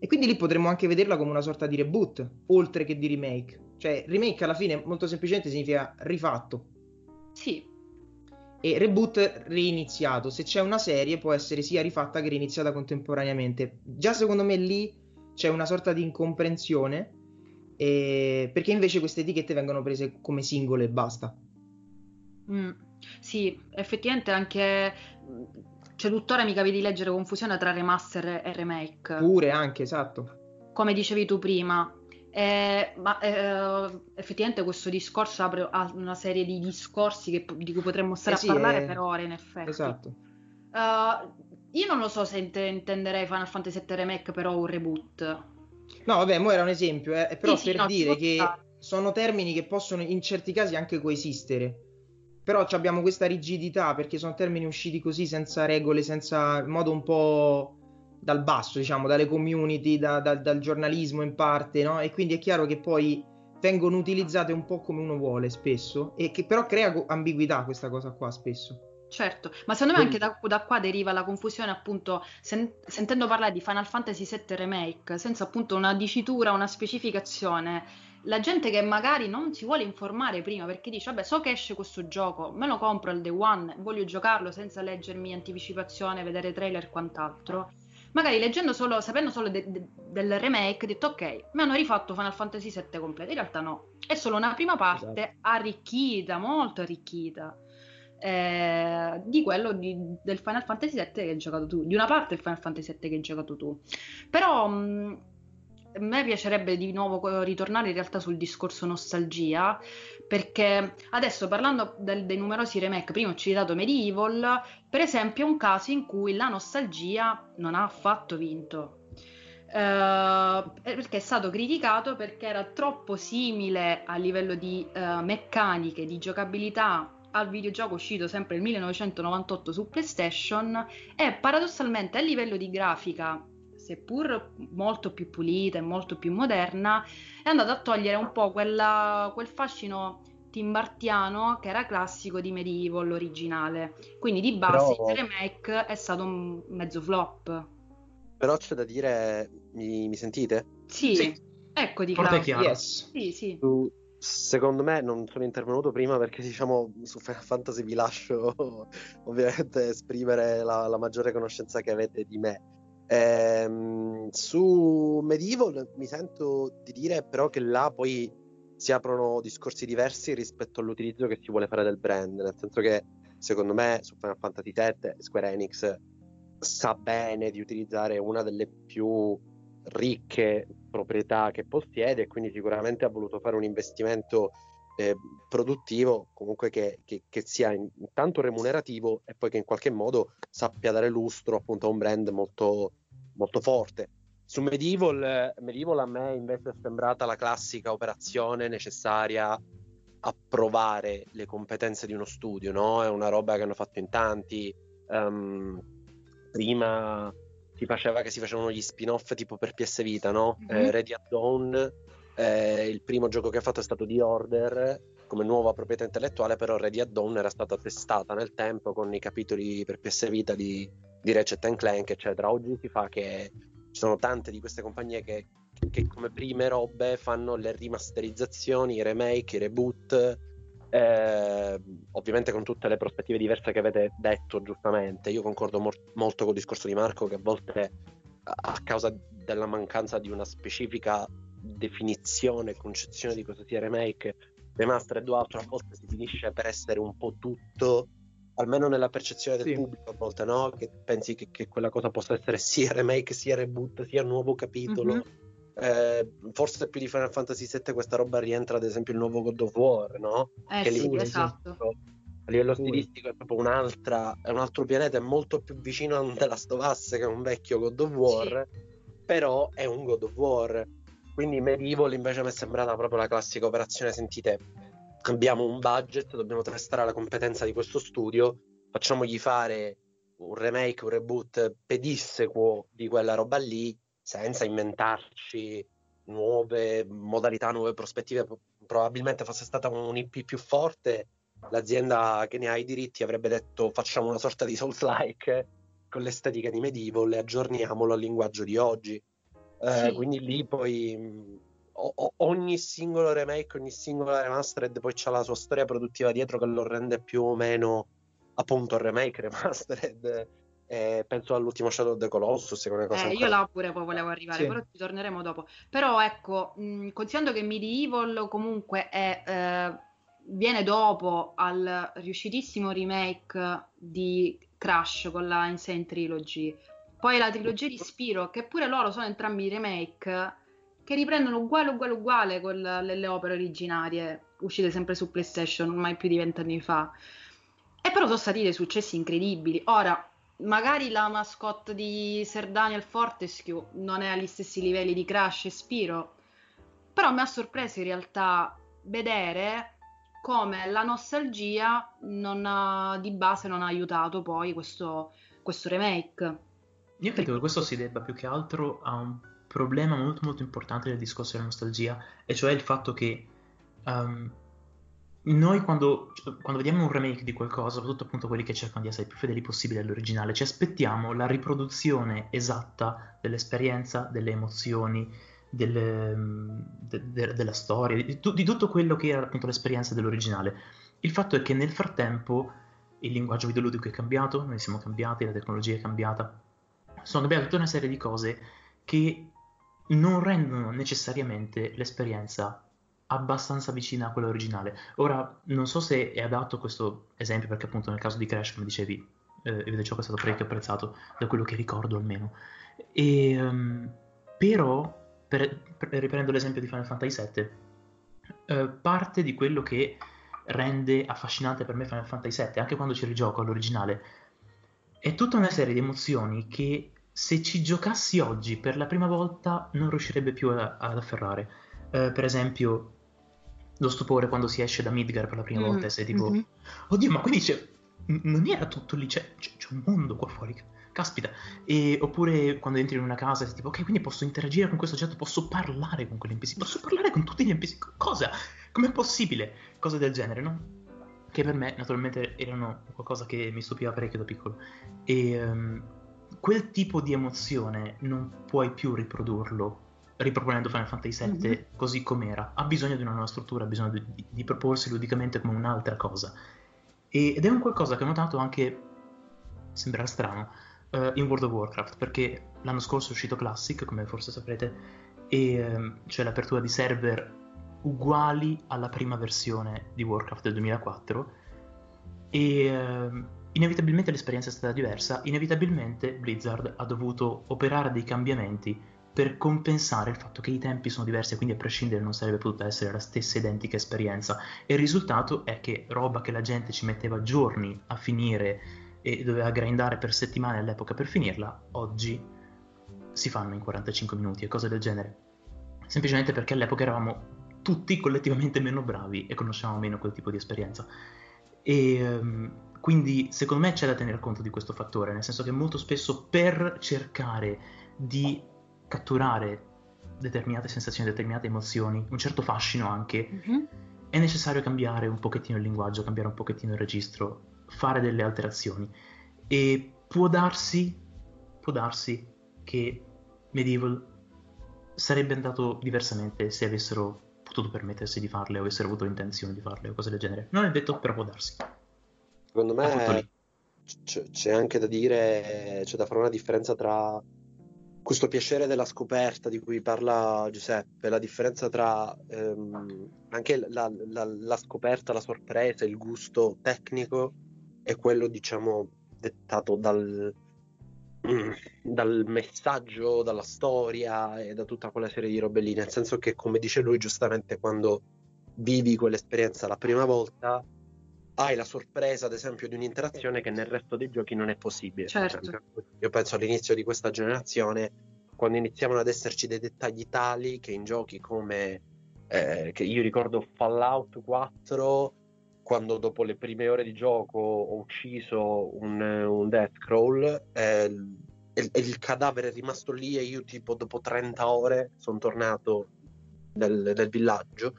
Speaker 3: E quindi lì potremmo anche vederla come una sorta di reboot, oltre che di remake. Cioè, remake alla fine molto semplicemente significa rifatto.
Speaker 1: Sì.
Speaker 3: E reboot reiniziato. Se c'è una serie può essere sia rifatta che reiniziata contemporaneamente. Già secondo me lì c'è una sorta di incomprensione. Eh, perché invece queste etichette vengono prese come singole e basta.
Speaker 1: Mm, sì, effettivamente anche cioè tuttora mi capi di leggere confusione tra remaster e remake.
Speaker 3: Pure anche, esatto.
Speaker 1: Come dicevi tu prima, eh, ma eh, effettivamente questo discorso apre a una serie di discorsi che, di cui potremmo stare eh sì, a parlare per ore, in effetti.
Speaker 3: Esatto.
Speaker 1: Uh, io non lo so se int- intenderei Final Fantasy VII Remake, però un reboot.
Speaker 3: No, vabbè, mo era un esempio, eh, però sì, per sì, no, dire che stare. sono termini che possono in certi casi anche coesistere. Però abbiamo questa rigidità perché sono termini usciti così senza regole, senza in modo un po' dal basso, diciamo, dalle community, da, da, dal giornalismo in parte, no? E quindi è chiaro che poi vengono utilizzate un po' come uno vuole spesso, e che però crea ambiguità questa cosa qua spesso.
Speaker 1: Certo, ma secondo me anche da, da qua deriva la confusione, appunto, sen- sentendo parlare di Final Fantasy VII Remake, senza appunto una dicitura, una specificazione, la gente che magari non si vuole informare prima perché dice, vabbè, so che esce questo gioco, me lo compro al day one, voglio giocarlo senza leggermi anticipazione, vedere trailer e quant'altro. Magari leggendo solo, sapendo solo de- de- del remake, ho detto ok, mi hanno rifatto Final Fantasy VII completo. In realtà no, è solo una prima parte esatto. arricchita, molto arricchita. Eh, di quello di, del Final Fantasy VII che hai giocato tu, di una parte del Final Fantasy VII che hai giocato tu. Però mh, a me piacerebbe di nuovo ritornare in realtà sul discorso nostalgia, perché adesso parlando del, dei numerosi remake, prima ho citato Medieval, per esempio è un caso in cui la nostalgia non ha affatto vinto. Uh, perché è stato criticato perché era troppo simile a livello di uh, meccaniche, di giocabilità al videogioco uscito sempre nel 1998 su PlayStation e paradossalmente a livello di grafica seppur molto più pulita e molto più moderna, è andata a togliere un po' quella, quel fascino timbartiano che era classico di Medieval originale. Quindi di base Però... il remake è stato un mezzo flop.
Speaker 4: Però c'è da dire, mi, mi sentite?
Speaker 1: Sì, sì. ecco di Forte chiaro.
Speaker 3: Yes.
Speaker 1: Sì, sì.
Speaker 4: Su, secondo me non sono intervenuto prima perché diciamo su Final Fantasy vi lascio ovviamente esprimere la, la maggiore conoscenza che avete di me Ehm, su Medieval mi sento di dire però che là poi si aprono discorsi diversi rispetto all'utilizzo che si vuole fare del brand, nel senso che secondo me su Final Fantasy VII Square Enix sa bene di utilizzare una delle più ricche proprietà che possiede e quindi sicuramente ha voluto fare un investimento eh, produttivo comunque che, che, che, sia intanto remunerativo e poi che in qualche modo sappia dare lustro appunto a un brand molto, molto forte. Su Medieval, Medieval a me invece è sembrata la classica operazione necessaria a provare le competenze di uno studio, no? È una roba che hanno fatto in tanti. Um, prima si faceva che si facevano gli spin-off tipo per PS Vita, no? Mm-hmm. Eh, Ready at Dawn eh, il primo gioco che ha fatto è stato The Order come nuova proprietà intellettuale, però Ready at Dawn era stata testata nel tempo con i capitoli per PS Vita di, di Ratchet Clank, eccetera. Oggi si fa che ci sono tante di queste compagnie che, che come prime robe fanno le rimasterizzazioni, i remake, i reboot, eh, ovviamente con tutte le prospettive diverse che avete detto giustamente. Io concordo mo- molto con il discorso di Marco che a volte a causa della mancanza di una specifica definizione, concezione di cosa sia remake, remastered o altro, a volte si finisce per essere un po' tutto, almeno nella percezione del sì. pubblico, a volte no? Che pensi che, che, quella cosa possa essere sia remake, sia reboot, sia nuovo capitolo. Mm-hmm. Eh, forse più di Final Fantasy VII questa roba rientra ad esempio il nuovo God of War, no?
Speaker 1: Eh che sì, esatto.
Speaker 4: A livello stilistico è proprio un'altra, è un altro pianeta, è molto più vicino a The Last of Us che è un vecchio God of War, sì. però è un God of War quindi Medieval invece mi è sembrata proprio la classica operazione, sentite, abbiamo un budget, dobbiamo testare la competenza di questo studio, facciamogli fare un remake, un reboot pedissequo di quella roba lì, senza inventarci nuove modalità, nuove prospettive. Probabilmente fosse stata un IP più forte, l'azienda che ne ha i diritti avrebbe detto facciamo una sorta di Souls-like con l'estetica di Medieval e aggiorniamolo al linguaggio di oggi. Eh, sì. Quindi lì poi o, ogni singolo remake, ogni singola remastered poi c'ha la sua storia produttiva dietro che lo rende più o meno appunto remake, remastered. Eh, penso all'ultimo Shadow of the Colossus.
Speaker 1: Eh,
Speaker 4: cosa
Speaker 1: io là pure poi volevo arrivare, sì. però ci torneremo dopo. Però ecco, mh, considerando che Medieval comunque è, eh, viene dopo al riuscitissimo remake di Crash con la Insane Trilogy, poi la trilogia di Spiro, che pure loro sono entrambi remake, che riprendono uguale, uguale, uguale con le, le opere originarie, uscite sempre su PlayStation ormai più di vent'anni fa. E però sono stati dei successi incredibili. Ora, magari la mascotte di Sir Daniel Fortescue non è agli stessi livelli di Crash e Spiro, però mi ha sorpreso in realtà vedere come la nostalgia ha, di base non ha aiutato poi questo, questo remake.
Speaker 2: Io credo che questo si debba più che altro a un problema molto molto importante del discorso della nostalgia, e cioè il fatto che um, noi quando, quando, vediamo un remake di qualcosa, soprattutto appunto quelli che cercano di essere più fedeli possibile all'originale, ci aspettiamo la riproduzione esatta dell'esperienza, delle emozioni, del, de, de, della storia, di, di, tutto quello che era appunto l'esperienza dell'originale. Il fatto è che nel frattempo il linguaggio videoludico è cambiato, noi siamo cambiati, la tecnologia è cambiata, sono cambiate tutta una serie di cose che non rendono necessariamente l'esperienza abbastanza vicina a quella originale. Ora, non so se è adatto questo esempio, perché appunto nel caso di Crash, come dicevi, eh, il videogioco è stato parecchio apprezzato, da quello che ricordo almeno. E, um, però, per, per, riprendo l'esempio di Final Fantasy VII, eh, parte di quello che rende affascinante per me Final Fantasy VII, anche quando ci rigioco all'originale, è tutta una serie di emozioni che se ci giocassi oggi per la prima volta non riuscirebbe più a, ad afferrare. Uh, per esempio, lo stupore quando si esce da Midgar per la prima mm, volta e sei tipo, mm-hmm. oddio, ma quindi c'è, non era tutto lì, c'è, c'è, c'è un mondo qua fuori. Caspita. E, oppure quando entri in una casa e sei tipo, ok, quindi posso interagire con questo oggetto, posso parlare con quegli NPC, posso parlare con tutti gli NPC. Cosa? Com'è possibile? Cose del genere, no? Che per me, naturalmente, erano qualcosa che mi stupiva parecchio da piccolo. E um, quel tipo di emozione non puoi più riprodurlo riproponendo Final Fantasy VII mm-hmm. così com'era. Ha bisogno di una nuova struttura, ha bisogno di, di, di proporsi ludicamente come un'altra cosa. E, ed è un qualcosa che ho notato anche, sembrerà strano, uh, in World of Warcraft, perché l'anno scorso è uscito Classic, come forse saprete, e um, c'è l'apertura di server uguali alla prima versione di Warcraft del 2004 e uh, inevitabilmente l'esperienza è stata diversa, inevitabilmente Blizzard ha dovuto operare dei cambiamenti per compensare il fatto che i tempi sono diversi e quindi a prescindere non sarebbe potuta essere la stessa identica esperienza e il risultato è che roba che la gente ci metteva giorni a finire e doveva grindare per settimane all'epoca per finirla, oggi si fanno in 45 minuti e cose del genere. Semplicemente perché all'epoca eravamo tutti collettivamente meno bravi e conoscevamo meno quel tipo di esperienza. E um, quindi secondo me c'è da tenere conto di questo fattore, nel senso che molto spesso per cercare di catturare determinate sensazioni, determinate emozioni, un certo fascino anche, mm-hmm. è necessario cambiare un pochettino il linguaggio, cambiare un pochettino il registro, fare delle alterazioni. E può darsi, può darsi che Medieval sarebbe andato diversamente se avessero potuto permettersi di farle o avessero avuto l'intenzione di farle o cose del genere. Non è detto, però può darsi.
Speaker 4: Secondo me c- c'è anche da dire, c'è da fare una differenza tra questo piacere della scoperta di cui parla Giuseppe, la differenza tra ehm, anche la, la, la, scoperta, la sorpresa, il gusto tecnico e quello, diciamo, dettato dal, dal messaggio, dalla storia e da tutta quella serie di robe lì. Nel senso che, come dice lui giustamente, quando vivi quell'esperienza la prima volta, hai la sorpresa, ad esempio, di un'interazione che nel resto dei giochi non è possibile.
Speaker 1: Certo.
Speaker 4: Io penso all'inizio di questa generazione, quando iniziavano ad esserci dei dettagli tali che in giochi come eh, che io ricordo Fallout 4, quando dopo le prime ore di gioco ho ucciso un, un death crawl eh, e, e, il cadavere è rimasto lì e io tipo dopo 30 ore sono tornato nel, nel villaggio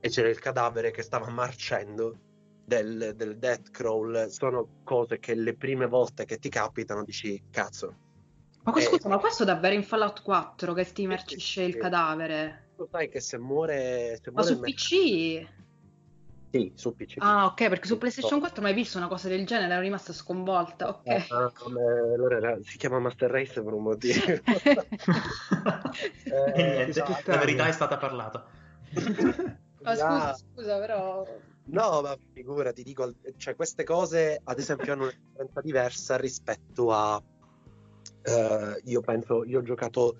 Speaker 4: e c'era il cadavere che stava marcendo del, del death crawl sono cose che le prime volte che ti capitano dici cazzo.
Speaker 1: Ma eh, scusa, ma questo davvero in Fallout 4 che ti marcisce il cadavere?
Speaker 4: Lo sai che se muore... Se
Speaker 1: ma
Speaker 4: muore
Speaker 1: su PC?
Speaker 4: Sì, su PC.
Speaker 1: Ah, ok, perché su PlayStation 4 mai visto una cosa del genere, ero rimasta sconvolta. Ok. Eh,
Speaker 4: ah, allora si chiama Master Race per un motivo.
Speaker 2: eh, niente, la verità è stata parlata.
Speaker 1: Ma scusa, scusa, però
Speaker 4: No, ma figura, ti dico, cioè queste cose ad esempio hanno una differenza diversa rispetto a... Uh, io penso, io ho giocato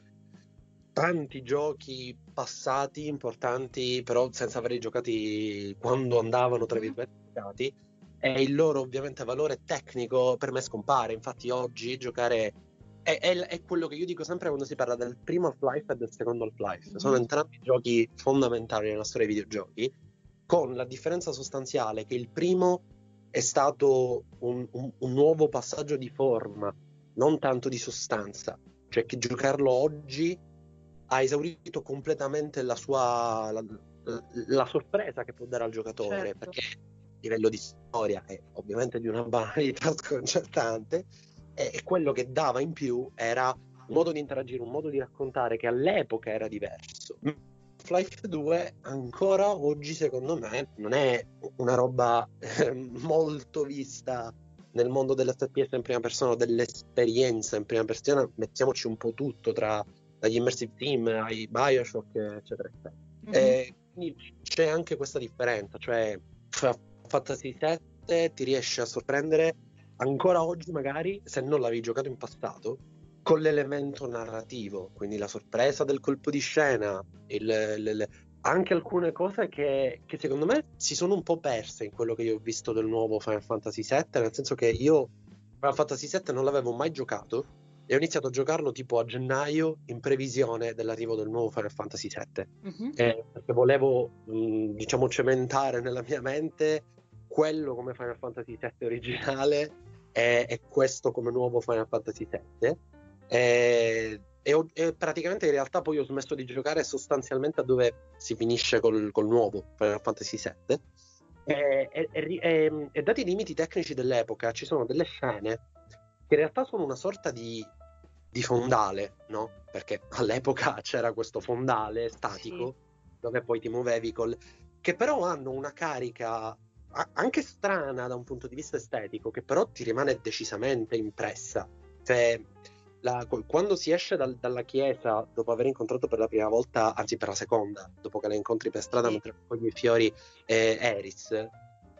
Speaker 4: tanti giochi passati importanti, però senza averli giocati quando andavano, tra virgolette, giocati, e il loro ovviamente valore tecnico per me scompare. Infatti oggi giocare è, è, è, quello che io dico sempre quando si parla del primo Half-Life e del secondo Half-Life. Sono mm-hmm. entrambi giochi fondamentali nella storia dei videogiochi con la differenza sostanziale che il primo è stato un, un, un nuovo passaggio di forma, non tanto di sostanza, cioè che giocarlo oggi ha esaurito completamente la sua la, la sorpresa che può dare al giocatore, certo. perché a livello di storia è ovviamente di una banalità sconcertante, e, e quello che dava in più era un modo di interagire, un modo di raccontare che all'epoca era diverso. Half-Life 2 ancora oggi secondo me non è una roba eh, molto vista nel mondo dell'FPS in prima persona, dell'esperienza in prima persona, mettiamoci un po' tutto tra dagli immersive team ai Bioshock, eccetera, eccetera. Mm-hmm. E quindi c'è anche questa differenza, cioè Fantasy 7 ti riesce a sorprendere ancora oggi magari, se non l'avevi giocato in passato, con l'elemento narrativo, quindi la sorpresa del colpo di scena, il, il, anche alcune cose che, che, secondo me si sono un po' perse in quello che io ho visto del nuovo Final Fantasy VII, nel senso che io Final Fantasy VII non l'avevo mai giocato e ho iniziato a giocarlo tipo a gennaio in previsione dell'arrivo del nuovo Final Fantasy VII, uh-huh. eh, perché volevo mh, diciamo cementare nella mia mente quello come Final Fantasy VII originale e, e questo come nuovo Final Fantasy VII. E, e, ho, e, praticamente in realtà poi ho smesso di giocare sostanzialmente a dove si finisce col, col nuovo Final Fantasy VII. E, e, dati i limiti tecnici dell'epoca, ci sono delle scene che in realtà sono una sorta di, di fondale, no? Perché all'epoca c'era questo fondale statico sì. dove poi ti muovevi col... che però hanno una carica anche strana da un punto di vista estetico, che però ti rimane decisamente impressa. Cioè, la, quando si esce dal, dalla chiesa dopo aver incontrato per la prima volta, anzi per la seconda, dopo che la incontri per strada sì. mentre raccogli i fiori, eh, Eris,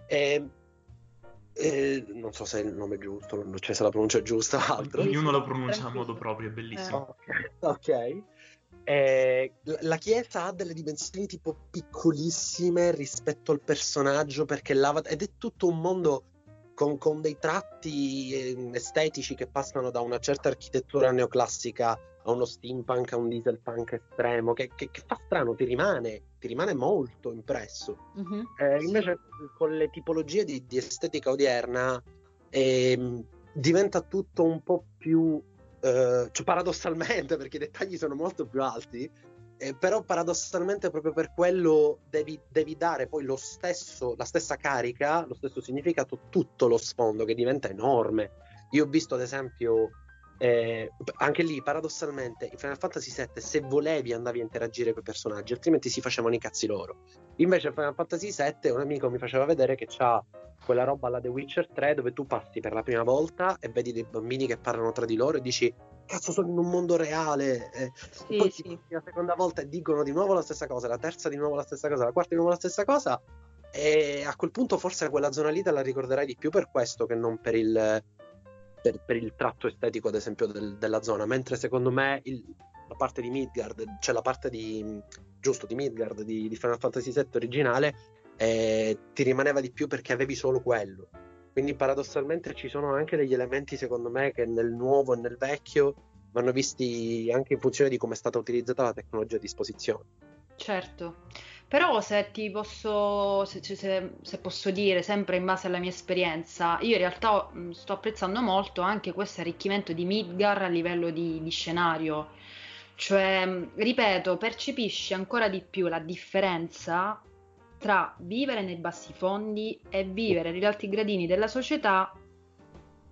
Speaker 4: eh, eh, non so se è il nome è giusto, cioè se la pronuncia è giusta o altro.
Speaker 2: Ognuno lo pronuncia a modo proprio, è bellissimo.
Speaker 4: Ok. okay. Eh, la chiesa ha delle dimensioni tipo piccolissime rispetto al personaggio perché lava ed è tutto un mondo con, con dei tratti ehm, estetici che passano da una certa architettura neoclassica a uno steampunk, a un dieselpunk estremo, che, che, che fa strano, ti rimane, ti rimane molto impresso. Uh-huh. Eh, invece con le tipologie di, di estetica odierna eh, diventa tutto un po' più, eh, cioè paradossalmente, perché i dettagli sono molto più alti, eh, però paradossalmente proprio per quello devi, devi dare poi lo stesso, la stessa carica, lo stesso significato, tutto lo sfondo che diventa enorme. Io ho visto ad esempio eh, anche lì paradossalmente in Final Fantasy VII se volevi andavi a interagire con i personaggi altrimenti si facevano i cazzi loro invece in Final Fantasy VII un amico mi faceva vedere che c'ha quella roba alla The Witcher 3 dove tu passi per la prima volta e vedi dei bambini che parlano tra di loro e dici cazzo sono in un mondo reale eh, sì, poi sì. la seconda volta e dicono di nuovo la stessa cosa la terza di nuovo la stessa cosa la quarta di nuovo la stessa cosa e a quel punto forse quella zona lì te la ricorderai di più per questo che non per il per, per il tratto estetico, ad esempio, del, della zona. Mentre secondo me il, la parte di Midgard, cioè la parte di giusto di Midgard di, di Final Fantasy VII originale, eh, ti rimaneva di più perché avevi solo quello. Quindi paradossalmente ci sono anche degli elementi, secondo me, che nel nuovo e nel vecchio vanno visti anche in funzione di come è stata utilizzata la tecnologia a disposizione.
Speaker 1: Certo. Però se ti posso, se, se, se posso dire, sempre in base alla mia esperienza, io in realtà mm, sto apprezzando molto anche questo arricchimento di Midgar a livello di, di scenario. Cioè, mm, ripeto, percepisci ancora di più la differenza tra vivere nei bassi fondi e vivere negli alti gradini della società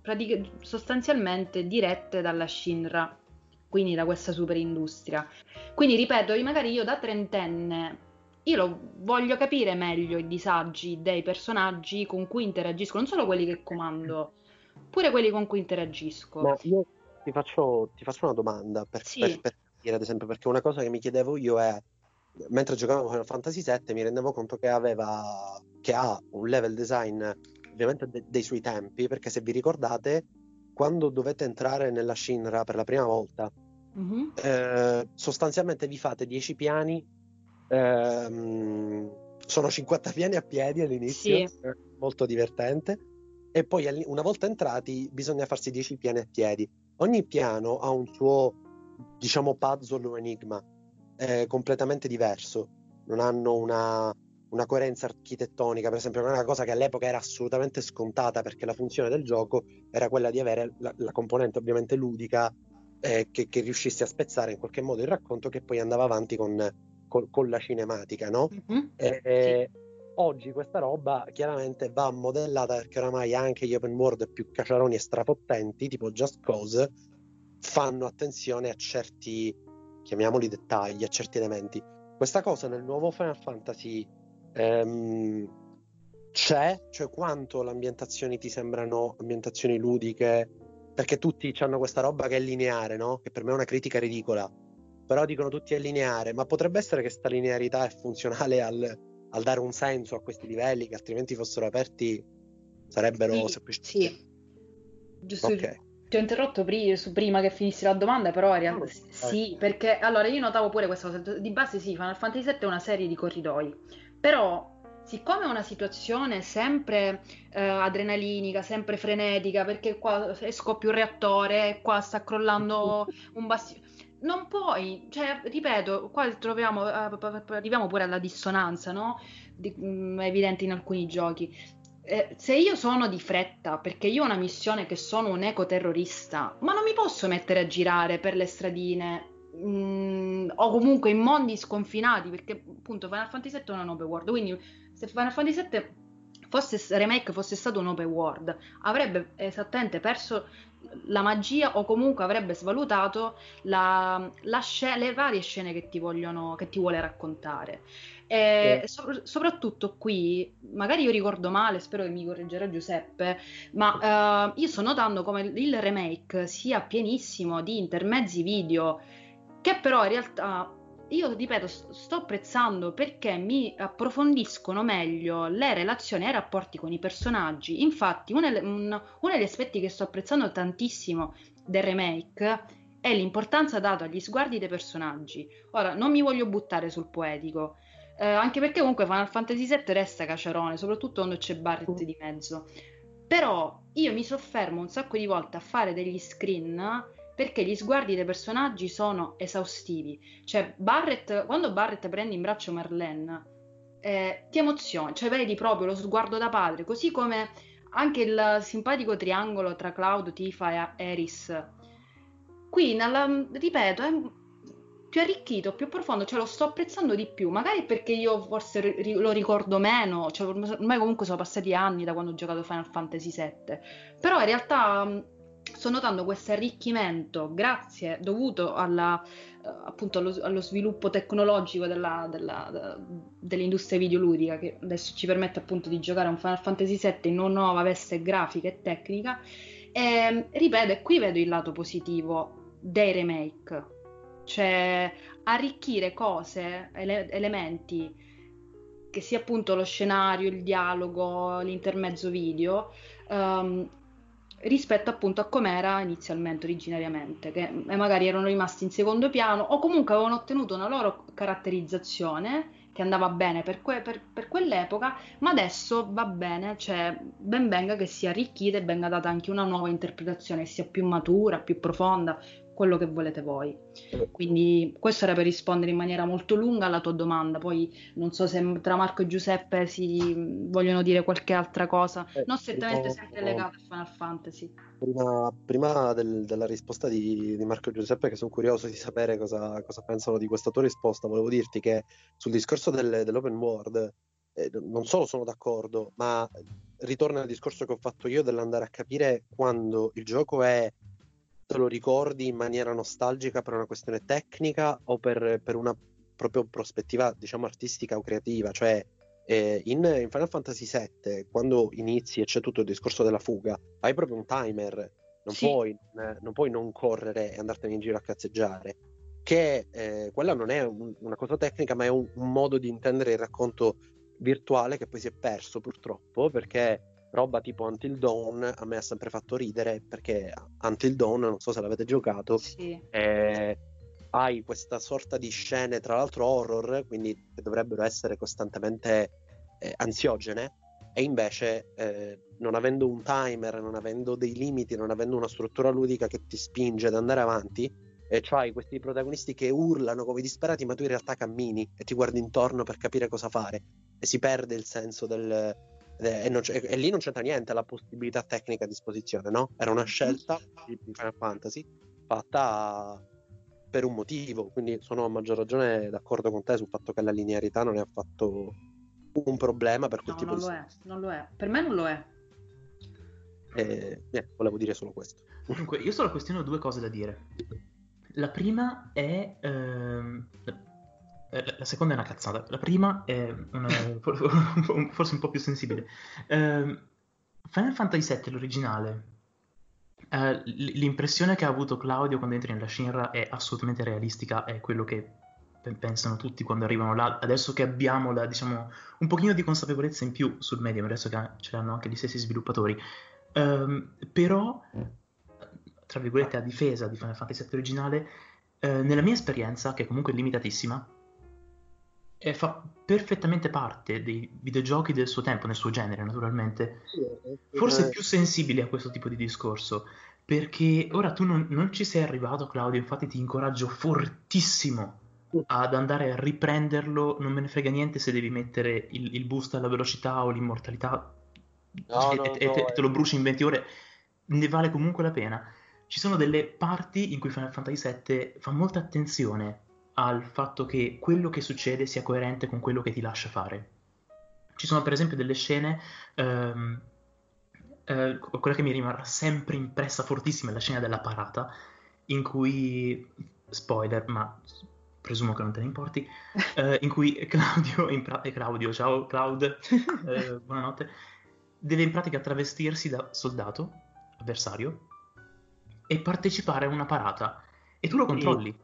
Speaker 1: pratic- sostanzialmente dirette dalla Shinra, quindi da questa super industria. Quindi ripeto, magari io da trentenne io lo voglio capire meglio i disagi dei personaggi con cui interagisco, non solo quelli che comando, pure quelli con cui interagisco.
Speaker 4: Ma io ti faccio, ti faccio una domanda per, sì. per, per dire, ad esempio, perché una cosa che mi chiedevo io è, mentre giocavo Final Fantasy VII mi rendevo conto che aveva, che ha un level design ovviamente de- dei suoi tempi, perché se vi ricordate, quando dovete entrare nella Shinra per la prima volta, mm-hmm. eh, sostanzialmente vi fate 10 piani Ehm, sono 50 piani a piedi all'inizio, sì. molto divertente. E poi una volta entrati bisogna farsi 10 piani a piedi. Ogni piano ha un suo, diciamo, puzzle o enigma eh, completamente diverso. Non hanno una, una coerenza architettonica, per esempio, una cosa che all'epoca era assolutamente scontata perché la funzione del gioco era quella di avere la, la componente ovviamente ludica eh, che, che riuscisse a spezzare in qualche modo il racconto che poi andava avanti con, con, con la cinematica, no? Mm-hmm. E, sì. Oggi questa roba chiaramente va modellata perché oramai anche gli open world più caciaroni e strapottenti, tipo Just Cause, fanno attenzione a certi, chiamiamoli dettagli, a certi elementi. Questa cosa nel nuovo Final Fantasy ehm, c'è, cioè quanto le ambientazioni ti sembrano ambientazioni ludiche, perché tutti hanno questa roba che è lineare, no? Che per me è una critica ridicola, però dicono tutti è lineare, ma potrebbe essere che questa linearità è funzionale al, al dare un senso a questi livelli che altrimenti fossero aperti sarebbero
Speaker 1: Sì,
Speaker 4: semplicemente...
Speaker 1: sì. Giusto,
Speaker 4: Ok.
Speaker 1: ti ho interrotto pri- su prima che finissi la domanda, però in realtà
Speaker 4: No,
Speaker 1: sì, perché allora io notavo pure questa cosa. Di base sì, Final Fantasy VII è una serie di corridoi, però siccome è una situazione sempre eh, adrenalinica, sempre frenetica, perché qua scoppia un reattore, qua sta crollando un bastione. Non puoi, cioè, ripeto, qua troviamo, eh, arriviamo pure alla dissonanza, no? Di- mm, evidente in alcuni giochi. Eh, se io sono di fretta perché io ho una missione che sono un ecoterrorista, ma non mi posso mettere a girare per le stradine mm, o comunque in mondi sconfinati perché appunto Final Fantasy VII è un open world. Quindi se Final Fantasy VII fosse remake fosse stato un open world, avrebbe esattamente perso la magia o comunque avrebbe svalutato la, la sce- le varie scene che ti vogliono, che ti vuole raccontare. E so- soprattutto qui, magari io ricordo male, spero che mi correggerà Giuseppe, ma eh, io sto notando come il remake sia pienissimo di intermezzi video, che però in realtà io ripeto, st- sto apprezzando perché mi approfondiscono meglio le relazioni e i rapporti con i personaggi. Infatti, uno, un- uno degli aspetti che sto apprezzando tantissimo del remake è l'importanza data agli sguardi dei personaggi. Ora, non mi voglio buttare sul poetico, eh, anche perché comunque Final Fantasy VII resta caciarone, soprattutto quando c'è Barret di mezzo. Però io mi soffermo un sacco di volte a fare degli screen perché gli sguardi dei personaggi sono esaustivi. Cioè, Barret, quando Barret prende in braccio Marlene, eh, ti emoziona, cioè vedi proprio lo sguardo da padre, così come anche il simpatico triangolo tra Cloud, Tifa e Eris. Qui, nella- ripeto, è più arricchito, più profondo, cioè lo sto apprezzando di più. Magari perché io forse ri- lo ricordo meno, cioè ormai comunque sono passati anni da quando ho giocato Final Fantasy VII. Però in realtà sto notando questo arricchimento, grazie, dovuto alla, eh, appunto allo, allo sviluppo tecnologico della- della- de- dell'industria videoludica, che adesso ci permette appunto di giocare a un Final Fantasy VII in una nuova veste grafica e tecnica. E, ripeto, e qui vedo il lato positivo dei remake, cioè arricchire cose, ele- elementi che sia appunto lo scenario, il dialogo, l'intermezzo video, ehm, rispetto appunto a com'era inizialmente, originariamente, che magari erano rimasti in secondo piano o comunque avevano ottenuto una loro caratterizzazione che andava bene per, que- per- per quell'epoca, ma adesso va bene, cioè ben venga che sia arricchita e venga data anche una nuova interpretazione, sia più matura, più profonda, quello che volete voi. Quindi questo era per rispondere in maniera molto lunga alla tua domanda, poi non so se tra Marco e Giuseppe si vogliono dire qualche altra cosa,
Speaker 4: Eh,
Speaker 1: non strettamente
Speaker 4: no,
Speaker 1: sempre legata a Final Fantasy.
Speaker 4: Prima, prima del- della risposta di, di Marco e Giuseppe, che sono curioso di sapere cosa, cosa pensano di questa tua risposta, volevo dirti che sul discorso del- dell'open world eh, non solo sono d'accordo, ma ritorna al discorso che ho fatto io dell'andare a capire quando il gioco è lo ricordi in maniera nostalgica per una questione tecnica o per, per una proprio prospettiva, diciamo, artistica o creativa. Cioè, eh, in, in Final Fantasy VII, quando inizi e c'è tutto il discorso della fuga, hai proprio un timer, non,
Speaker 1: Sì.
Speaker 4: puoi, eh, non puoi non correre e andartene in giro a cazzeggiare. Che eh, quella non è un- una cosa tecnica, ma è un, un modo di intendere il racconto virtuale che poi si è perso purtroppo perché roba tipo Until Dawn a me ha sempre fatto ridere perché Until Dawn, non so se l'avete giocato,
Speaker 1: Sì.
Speaker 4: eh, hai questa sorta di scene, tra l'altro horror, quindi che dovrebbero essere costantemente eh, ansiogene, e invece eh, non avendo un timer, non avendo dei limiti, non avendo una struttura ludica che ti spinge ad andare avanti, e c'hai questi protagonisti che urlano come disperati, ma tu in realtà cammini e ti guardi intorno per capire cosa fare, e si perde il senso del... E, non c'è- e lì non c'entra niente la possibilità tecnica a disposizione, no? Era una scelta di Final Fantasy fatta per un motivo, quindi sono a maggior ragione d'accordo con te sul fatto che la linearità non è affatto un problema per quel
Speaker 1: No,
Speaker 4: tipo
Speaker 1: non
Speaker 4: di
Speaker 1: lo è, non lo è. Per me non lo è.
Speaker 4: Eh, niente, volevo dire solo questo.
Speaker 2: Dunque, io solo questiono due cose da dire. La prima è... Ehm, la seconda è una cazzata. La prima è una, forse un po' più sensibile. Eh, Final Fantasy VII, l'originale, eh, l'impressione che ha avuto Claudio quando entri nella Shinra è assolutamente realistica, è quello che pensano tutti quando arrivano là. Adesso che abbiamo la, diciamo, un pochino di consapevolezza in più sul medium, adesso che ce l'hanno anche gli stessi sviluppatori. Um, però, tra virgolette, a difesa di Final Fantasy VII originale, eh, nella mia esperienza, che comunque è limitatissima, eh, fa perfettamente parte dei videogiochi del suo tempo, nel suo genere, naturalmente. Forse più sensibili a questo tipo di discorso. Perché ora tu non, non ci sei arrivato, Claudio, infatti ti incoraggio fortissimo ad andare a riprenderlo. Non me ne frega niente se devi mettere il, il boost alla velocità o l'immortalità no, e, no, e, no, te, te, lo bruci in 20 ore. Ne vale comunque la pena. Ci sono delle parti in cui Final Fantasy VII fa molta attenzione al fatto che quello che succede sia coerente con quello che ti lascia fare. Ci sono per esempio delle scene, ehm, eh, quella che mi rimarrà sempre impressa fortissima è la scena della parata, in cui, spoiler, ma presumo che non te ne importi, eh, in cui Claudio, in pra- eh, Claudio ciao Claud, eh, buonanotte, deve in pratica travestirsi da soldato avversario e partecipare a una parata e tu lo controlli.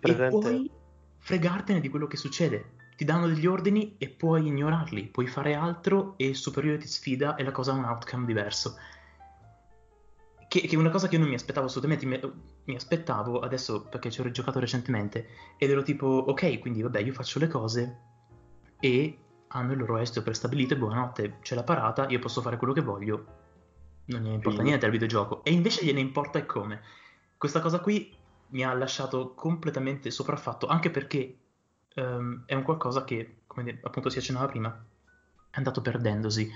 Speaker 2: Presente... E puoi fregartene di quello che succede. Ti danno degli ordini e puoi ignorarli, puoi fare altro e il superiore ti sfida e la cosa ha un outcome diverso. Che, che, è una cosa che io non mi aspettavo assolutamente. Mi, mi, aspettavo adesso perché ci ho rigiocato recentemente ed ero tipo, ok, quindi vabbè, io faccio le cose e hanno il loro esito prestabilito e buonanotte, c'è la parata, io posso fare quello che voglio, non gliene importa sì. niente al videogioco. E invece gliene importa e come. Questa cosa qui mi ha lasciato completamente sopraffatto, anche perché um, è un qualcosa che, come appunto si accennava prima, è andato perdendosi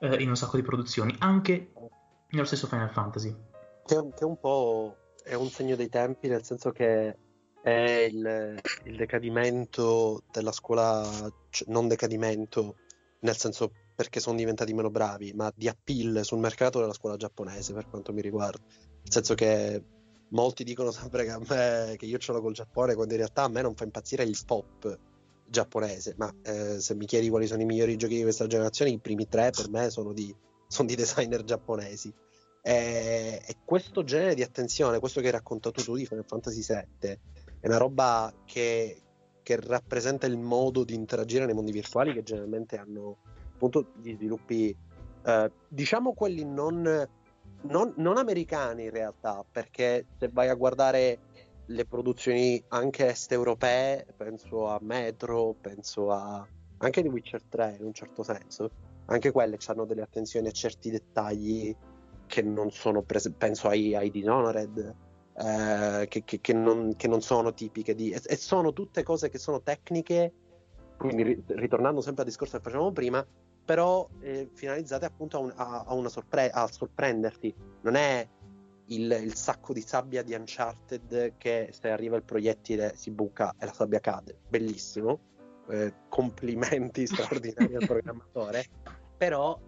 Speaker 2: uh, in un sacco di produzioni, anche nello stesso Final Fantasy.
Speaker 4: Che, che un po' è un segno dei tempi, nel senso che è il, il decadimento della scuola, cioè non decadimento nel senso perché sono diventati meno bravi, ma di appeal sul mercato della scuola giapponese per quanto mi riguarda. Nel senso che molti dicono sempre che, a me, che io ce l'ho col Giappone, quando in realtà a me non fa impazzire il pop giapponese. Ma eh, se mi chiedi quali sono i migliori giochi di questa generazione, i primi tre per me sono di, sono di designer giapponesi. E, e, questo genere di attenzione, questo che hai raccontato tu di Final Fantasy VII, è una roba che, che rappresenta il modo di interagire nei mondi virtuali che generalmente hanno appunto gli sviluppi, eh, diciamo quelli non non, non americani in realtà, perché se vai a guardare le produzioni anche est europee, penso a Metro, penso a anche di Witcher 3 in un certo senso, anche quelle hanno delle attenzioni a certi dettagli che non sono prese, penso ai, ai Dishonored, eh, che, che, che, non, che, non, sono tipiche di... E, e, sono tutte cose che sono tecniche, quindi ritornando sempre al discorso che facevamo prima, però eh, finalizzate appunto a, un, a, a, sorpre- a, sorprenderti. Non è il, il, sacco di sabbia di Uncharted che se arriva il proiettile si buca e la sabbia cade. Bellissimo. Eh, complimenti straordinari al programmatore. Però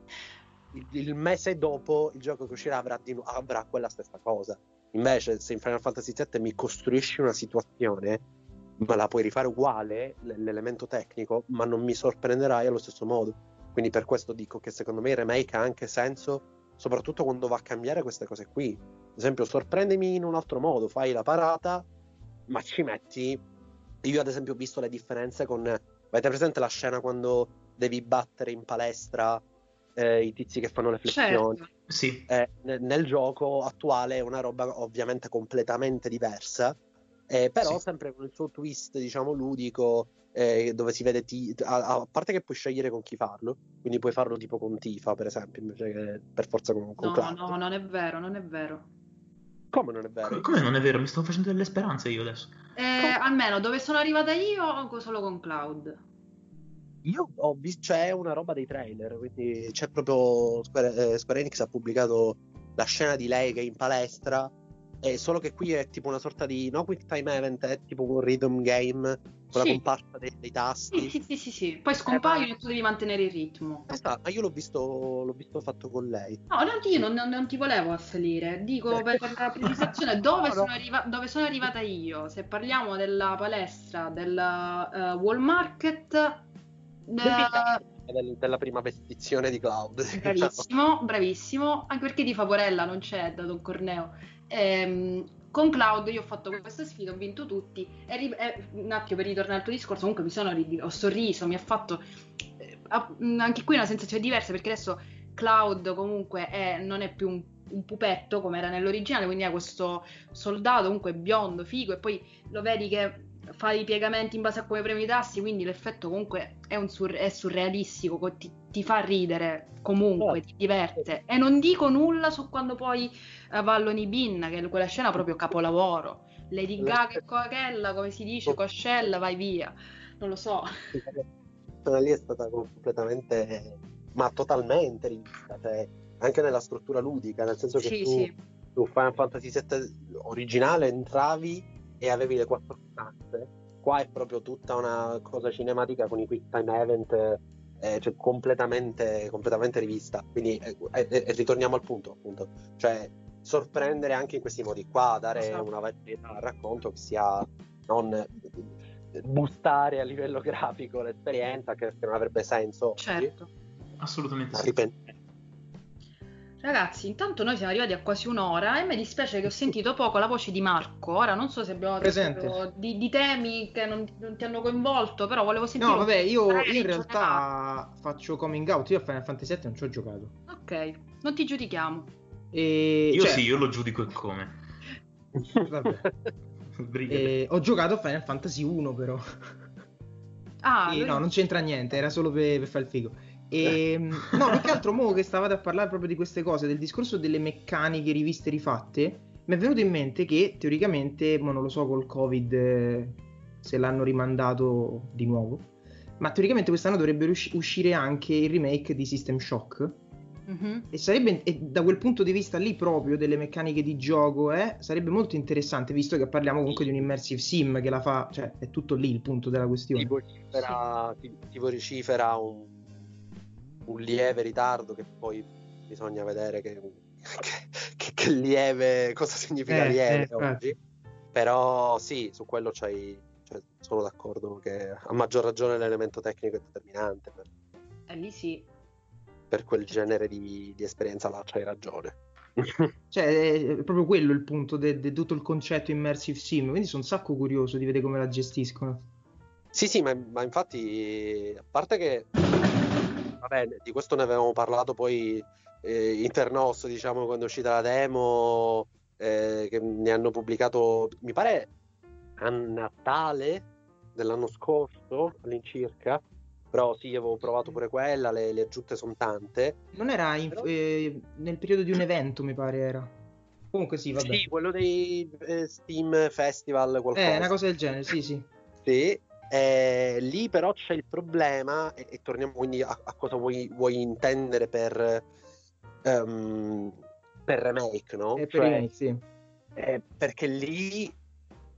Speaker 4: il, il, mese dopo il gioco che uscirà avrà, di, avrà quella stessa cosa. Invece, se in Final Fantasy VII mi costruisci una situazione, ma la puoi rifare uguale, l'elemento tecnico, ma non mi sorprenderai allo stesso modo quindi per questo dico che secondo me il remake ha anche senso, soprattutto quando va a cambiare queste cose qui. Ad esempio, sorprendimi in un altro modo, fai la parata, ma ci metti. Io, ad esempio, ho visto le differenze con. Avete presente la scena quando devi battere in palestra eh, i tizi che fanno le flessioni?
Speaker 2: Certo. Sì.
Speaker 4: Eh, nel gioco attuale è una roba ovviamente completamente diversa, eh, però sì. sempre con il suo twist, diciamo, ludico eh, dove si vede ti- a-, a, parte che puoi scegliere con chi farlo, quindi puoi farlo tipo con Tifa, per esempio, invece che per forza con, con
Speaker 1: No,
Speaker 4: Cloud.
Speaker 1: no, non è vero, non è vero.
Speaker 4: Come non è vero?
Speaker 2: Come non è vero? Mi sto facendo delle speranze io adesso.
Speaker 1: Eh, almeno dove sono arrivata io, solo con Cloud.
Speaker 4: Io ho visto, c'è una roba dei trailer, quindi c'è proprio Square, eh, Square Enix ha pubblicato la scena di lei che è in palestra è solo che qui è tipo una sorta di no quick time event, è tipo un rhythm game con
Speaker 1: Sì.
Speaker 4: la comparsa dei, dei tasti.
Speaker 1: Sì, sì, sì, sì, sì. Poi scompaiono e tu devi mantenere il ritmo.
Speaker 4: Esatto, ma io l'ho visto, l'ho visto fatto con lei.
Speaker 1: No, no, io non, non- ti volevo assalire, dico per, per la precisazione dove,
Speaker 4: No, no.
Speaker 1: sono arriva- dove sono arrivata io. Se parliamo della palestra del eh, Wall Market, eh,
Speaker 4: Del- della prima petizione di Cloud. diciamo.
Speaker 1: bravissimo, bravissimo, anche perché di Favorella non c'è da Don Corneo. Ehm, con Cloud io ho fatto questa sfida, ho vinto tutti. E ri- e un attimo per ritornare al tuo discorso, comunque mi sono rid- ho sorriso, mi ha fatto eh, mh, anche qui una sensazione diversa perché adesso Cloud comunque è- non è più un, un pupetto come era nell'originale, quindi è questo soldato comunque biondo, figo, e poi lo vedi che fa i piegamenti in base a come premi i tasti, quindi l'effetto comunque è, un sur- è surrealistico, co- ti, ti fa ridere comunque, ti diverte. E non dico nulla su quando poi eh, va all'Onibin, che è quella scena è proprio capolavoro. Lady Gaga e Coachella, come si dice, Coscella, vai via. Non lo so.
Speaker 4: quella lì è stata completamente, ma totalmente rivista, cioè, anche nella struttura ludica, nel senso che
Speaker 1: Sì,
Speaker 4: tu,
Speaker 1: sì.
Speaker 4: tu Final Fantasy VII originale entravi e avevi le quattro stanze, qua è proprio tutta una cosa cinematica con i quick time event, eh, cioè completamente, completamente rivista, quindi eh, eh, eh, ritorniamo al punto, appunto, cioè sorprendere anche in questi modi qua, dare
Speaker 1: Esatto.
Speaker 4: una varietà al racconto che sia non eh, boostare a livello grafico l'esperienza che, non avrebbe senso oggi,
Speaker 1: Certo.
Speaker 2: Assolutamente
Speaker 4: ma
Speaker 2: sì.
Speaker 4: ripen-
Speaker 1: Ragazzi, intanto noi siamo arrivati a quasi un'ora e mi dispiace che ho sentito poco la voce di Marco. Ora non so se abbiamo detto di, di temi che non, non ti hanno coinvolto, però volevo sentire.
Speaker 3: No, vabbè, io, in realtà faccio coming out. Io a Final Fantasy VII non ci ho giocato.
Speaker 1: Ok, non ti giudichiamo.
Speaker 3: E,
Speaker 2: Io
Speaker 3: cioè,
Speaker 2: sì, io lo giudico e come.
Speaker 3: Vabbè. E ho giocato Final Fantasy 1 però.
Speaker 1: Ah, lui-
Speaker 3: no, non c'entra niente, era solo per, per fare il figo. E, no, più che altro, mo che stavate a parlare proprio di queste cose, del discorso delle meccaniche riviste rifatte, mi è venuto in mente che teoricamente, mo non lo so col Covid eh, se l'hanno rimandato di nuovo, ma teoricamente quest'anno dovrebbe usci- uscire anche il remake di System Shock.
Speaker 1: Mhm.
Speaker 3: E sarebbe, e da quel punto di vista lì proprio delle meccaniche di gioco, eh, sarebbe molto interessante, visto che parliamo comunque di un immersive sim che la fa, cioè è tutto lì il punto della questione.
Speaker 4: ti vocifera, ti, ti vocifera un, un lieve ritardo che poi bisogna vedere che, che- che- che lieve cosa significa
Speaker 3: Eh,
Speaker 4: lieve
Speaker 3: eh, infatti.
Speaker 4: oggi però sì su quello c'hai, cioè, sono d'accordo che a maggior ragione l'elemento tecnico è determinante per,
Speaker 1: Eh, lì sì.
Speaker 4: per quel genere di, di esperienza là c'hai ragione
Speaker 3: Cioè, è proprio quello il punto di tutto il concetto immersive sim. Quindi sono un sacco curioso di vedere come la gestiscono.
Speaker 4: Sì, sì, ma, ma infatti, a parte che, vabbè, di questo ne avevamo parlato poi eh, internos, diciamo, quando è uscita la demo, eh, che ne hanno pubblicato, mi pare, a Natale dell'anno scorso, all'incirca, però sì, avevo provato pure quella, le, le aggiunte sono tante.
Speaker 3: Non era in- eh, nel periodo di un evento, mi pare era. Comunque sì, vabbè.
Speaker 4: Sì, quello dei eh, Steam Festival, qualcosa.
Speaker 3: Eh, una cosa del genere, sì, sì.
Speaker 4: Sì, eh, lì però c'è il problema, e, e torniamo quindi a, a cosa vuoi, vuoi intendere per, ehm, per remake, no?
Speaker 3: Eh, per
Speaker 4: Cioè,
Speaker 3: remake, sì.
Speaker 4: eh, perché lì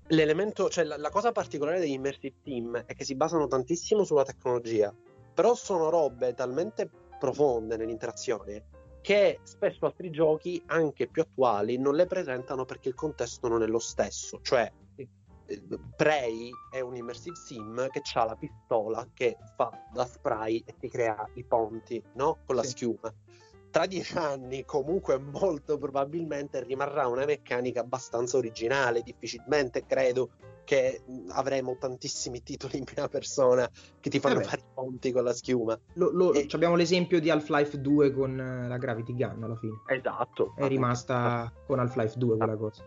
Speaker 4: l'elemento, cioè la, la cosa particolare degli immersive team è che si basano tantissimo sulla tecnologia, però sono robe talmente profonde nell'interazione che spesso altri giochi, anche più attuali, non le presentano perché il contesto non è lo stesso. Cioè, eh, Prey è un immersive sim che ha la pistola che fa da spray e ti crea i ponti, no? Con la
Speaker 3: Sì.
Speaker 4: schiuma. Tra dieci anni, comunque, molto probabilmente rimarrà una meccanica abbastanza originale. Difficilmente credo che avremo tantissimi titoli in prima persona che ti fanno
Speaker 3: Vabbè.
Speaker 4: fare i ponti con la schiuma.
Speaker 3: Lo- lo-
Speaker 4: E-
Speaker 3: Abbiamo l'esempio di Half-Life 2 con eh, la Gravity Gun alla fine.
Speaker 4: Esatto.
Speaker 3: È rimasta con Half-Life 2 quella cosa.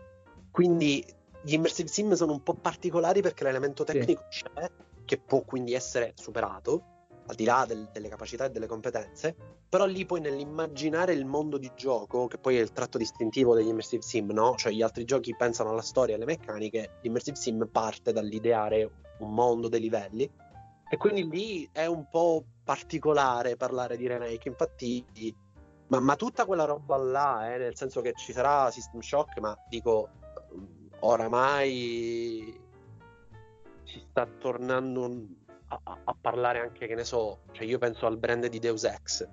Speaker 4: Quindi gli immersive sim sono un po' particolari perché l'elemento
Speaker 3: Sì.
Speaker 4: tecnico c'è, che può quindi essere superato, al di là del- delle capacità e delle competenze, però lì poi nell'immaginare il mondo di gioco, che poi è il tratto distintivo degli immersive sim, no? Cioè gli altri giochi pensano alla storia e alle meccaniche, l'immersive sim parte dall'ideare un mondo dei livelli, e quindi lì è un po' particolare parlare di remake, infatti... Ma, ma tutta quella roba là, eh, nel senso che ci sarà System Shock, ma dico, oramai si sta tornando a, a, parlare anche, che ne so, cioè io penso al brand di Deus Ex,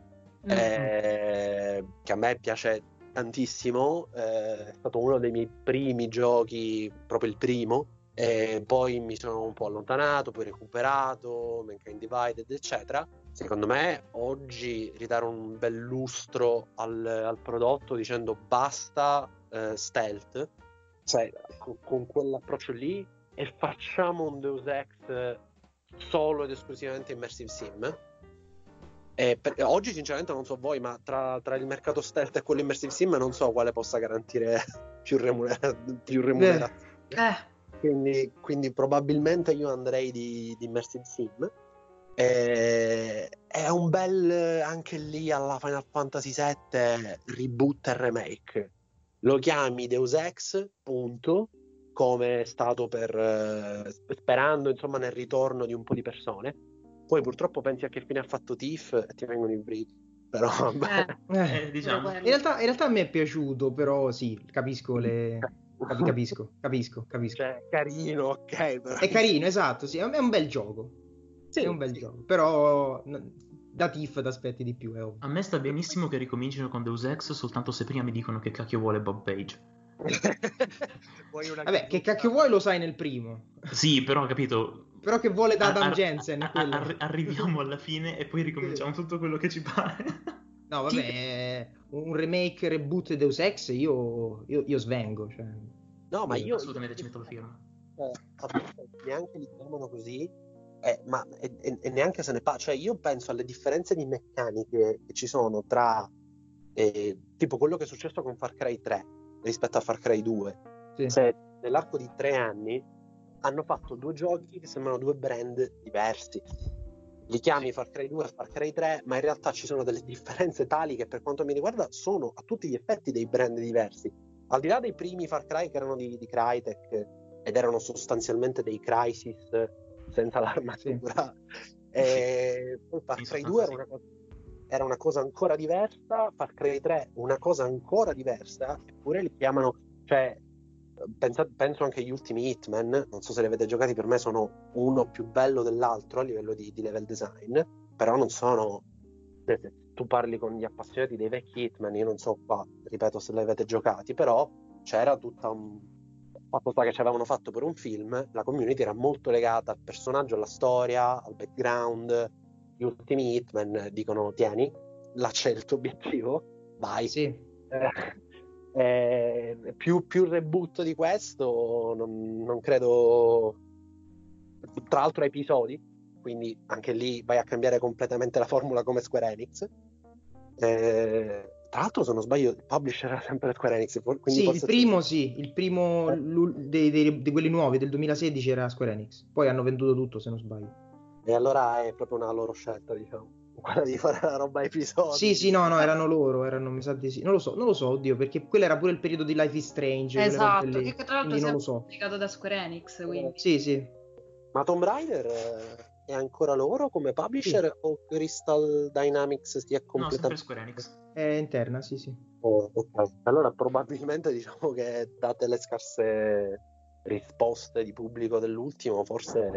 Speaker 4: mm-hmm. eh, che a me piace tantissimo, eh, è stato uno dei miei primi giochi, proprio il primo, e poi mi sono un po' allontanato, poi recuperato, Mankind Divided, eccetera. Secondo me oggi ridare un bel lustro al, al prodotto dicendo basta eh, stealth, cioè con, con, quell'approccio lì e facciamo un Deus Ex solo ed esclusivamente immersive sim. Per, oggi sinceramente non so voi, ma tra, tra, il mercato stealth e quello immersive sim non so quale possa garantire più, remunera- più remunerazione. Eh. eh. Quindi, quindi, probabilmente io andrei di, di Immersive Sim. E, è un bel anche lì alla Final Fantasy VII reboot e remake. Lo chiami Deus Ex, punto, come è stato per eh, sperando insomma nel ritorno di un po' di persone. Poi purtroppo pensi a che fine ha fatto Tiff e ti vengono i brividi. Però
Speaker 3: eh, eh, diciamo. in, realtà, in realtà a me è piaciuto, però sì, capisco le Cap- capisco, capisco, capisco.
Speaker 4: Cioè, carino, ok. Però...
Speaker 3: È carino, esatto, sì, è un bel gioco. Sì, è un bel sì. gioco, però da Tiff ti aspetti di più, è ovvio.
Speaker 2: A me sta benissimo che ricomincino con Deus Ex soltanto se prima mi dicono che cacchio vuole Bob Page.
Speaker 3: Vabbè, che cacchio vuoi lo sai nel primo.
Speaker 2: Sì, però ho capito.
Speaker 3: Però che vuole da Adam Jensen.
Speaker 2: Ar- arriviamo alla fine e poi ricominciamo tutto quello che ci pare.
Speaker 3: No, vabbè, un remake, reboot di Deus Ex, io, io, io svengo. Cioè.
Speaker 4: No, ma io...
Speaker 2: Assolutamente ci metto la firma.
Speaker 4: Eh, neanche li chiamano così, eh, ma e, e, neanche se ne parla. Cioè, io penso alle differenze di meccaniche che ci sono tra, eh, tipo, quello che è successo con Far Cry 3 rispetto a Far Cry 2. Sì. Cioè, nell'arco di tre anni hanno fatto due giochi che sembrano due brand diversi li chiami Far Cry 2 e Far Cry 3, ma in realtà ci sono delle differenze tali che per quanto mi riguarda sono a tutti gli effetti dei brand diversi. Al di là dei primi Far Cry che erano di, di Crytek ed erano sostanzialmente dei Crisis senza l'armatura, sì. e poi Far Cry 2 era una, cosa, era una cosa ancora diversa, Far Cry 3 una cosa ancora diversa, eppure li chiamano, cioè pensa, penso anche agli ultimi Hitman, non so se li avete giocati, per me sono uno più bello dell'altro a livello di, di level design, però non sono... Tu parli con gli appassionati dei vecchi Hitman, io non so qua, ripeto, se li avete giocati, però c'era tutta un... Fatto sta che ci avevano fatto per un film, la community era molto legata al personaggio, alla storia, al background. Gli ultimi Hitman dicono: Tieni, là c'è il tuo obiettivo, vai.
Speaker 3: Sì. Eh,
Speaker 4: eh, più, più, reboot di questo non, non, credo tra l'altro episodi quindi anche lì vai a cambiare completamente la formula come Square Enix eh, tra l'altro se non sbaglio il publisher era sempre Square Enix
Speaker 3: sì il primo sì il primo eh. di quelli nuovi del 2016 era Square Enix poi hanno venduto tutto se non sbaglio
Speaker 4: e allora è proprio una loro scelta diciamo quella di fare la roba episodi.
Speaker 3: Sì, sì, no, no, erano loro, erano, mi sa di sì. Non lo so, non lo so, oddio, perché quello era pure il periodo di Life is Strange.
Speaker 1: Esatto, che tra l'altro è so. pubblicato da Square Enix, quindi.
Speaker 3: Sì, sì.
Speaker 4: Ma Tomb Raider eh, è ancora loro come publisher sì. o Crystal Dynamics si è completamente...
Speaker 2: No, Square Enix.
Speaker 3: È interna, sì, sì.
Speaker 4: Oh, ok. Allora probabilmente diciamo che date le scarse risposte di pubblico dell'ultimo, forse...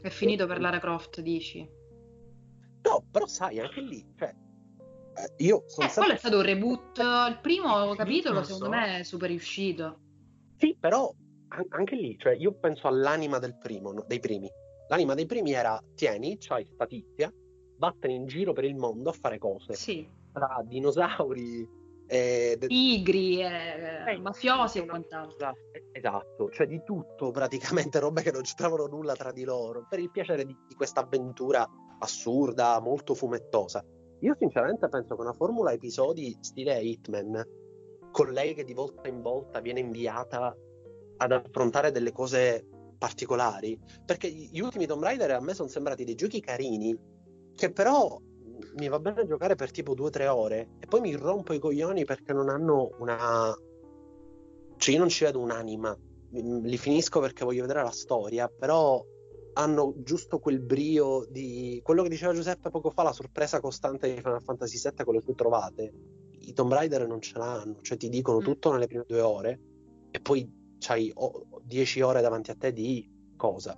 Speaker 1: È finito per Lara Croft, dici?
Speaker 4: No, però sai, anche lì, cioè, eh, io
Speaker 1: sono eh, sempre... quello è stato un reboot, il primo capitolo secondo so. me è super riuscito.
Speaker 4: Sì, però anche lì, cioè, io penso all'anima del primo, no? dei primi. L'anima dei primi era, tieni, c'hai sta tizia, vattene in giro per il mondo a fare cose.
Speaker 1: Sì.
Speaker 4: Tra dinosauri, eh,
Speaker 1: tigri, eh, eh, mafiosi e quant'altro.
Speaker 4: Esatto, cioè di tutto praticamente, robe che non c'entravano nulla tra di loro, per il piacere di, di questa avventura assurda, molto fumettosa. Io sinceramente penso che una formula episodi stile Hitman, con lei che di volta in volta viene inviata ad affrontare delle cose particolari, perché gli ultimi Tomb Raider a me sono sembrati dei giochi carini, che però mi va bene giocare per tipo 2-3 ore e poi mi rompo i coglioni perché non hanno una... Cioè io non ci vedo un'anima, li finisco perché voglio vedere la storia, però hanno giusto quel brio di quello che diceva Giuseppe poco fa, la sorpresa costante di Final Fantasy VII con le sue trovate. I Tomb Raider non ce l'hanno, cioè ti dicono mm. tutto nelle prime due ore e poi c'hai 10 ore davanti a te di cosa?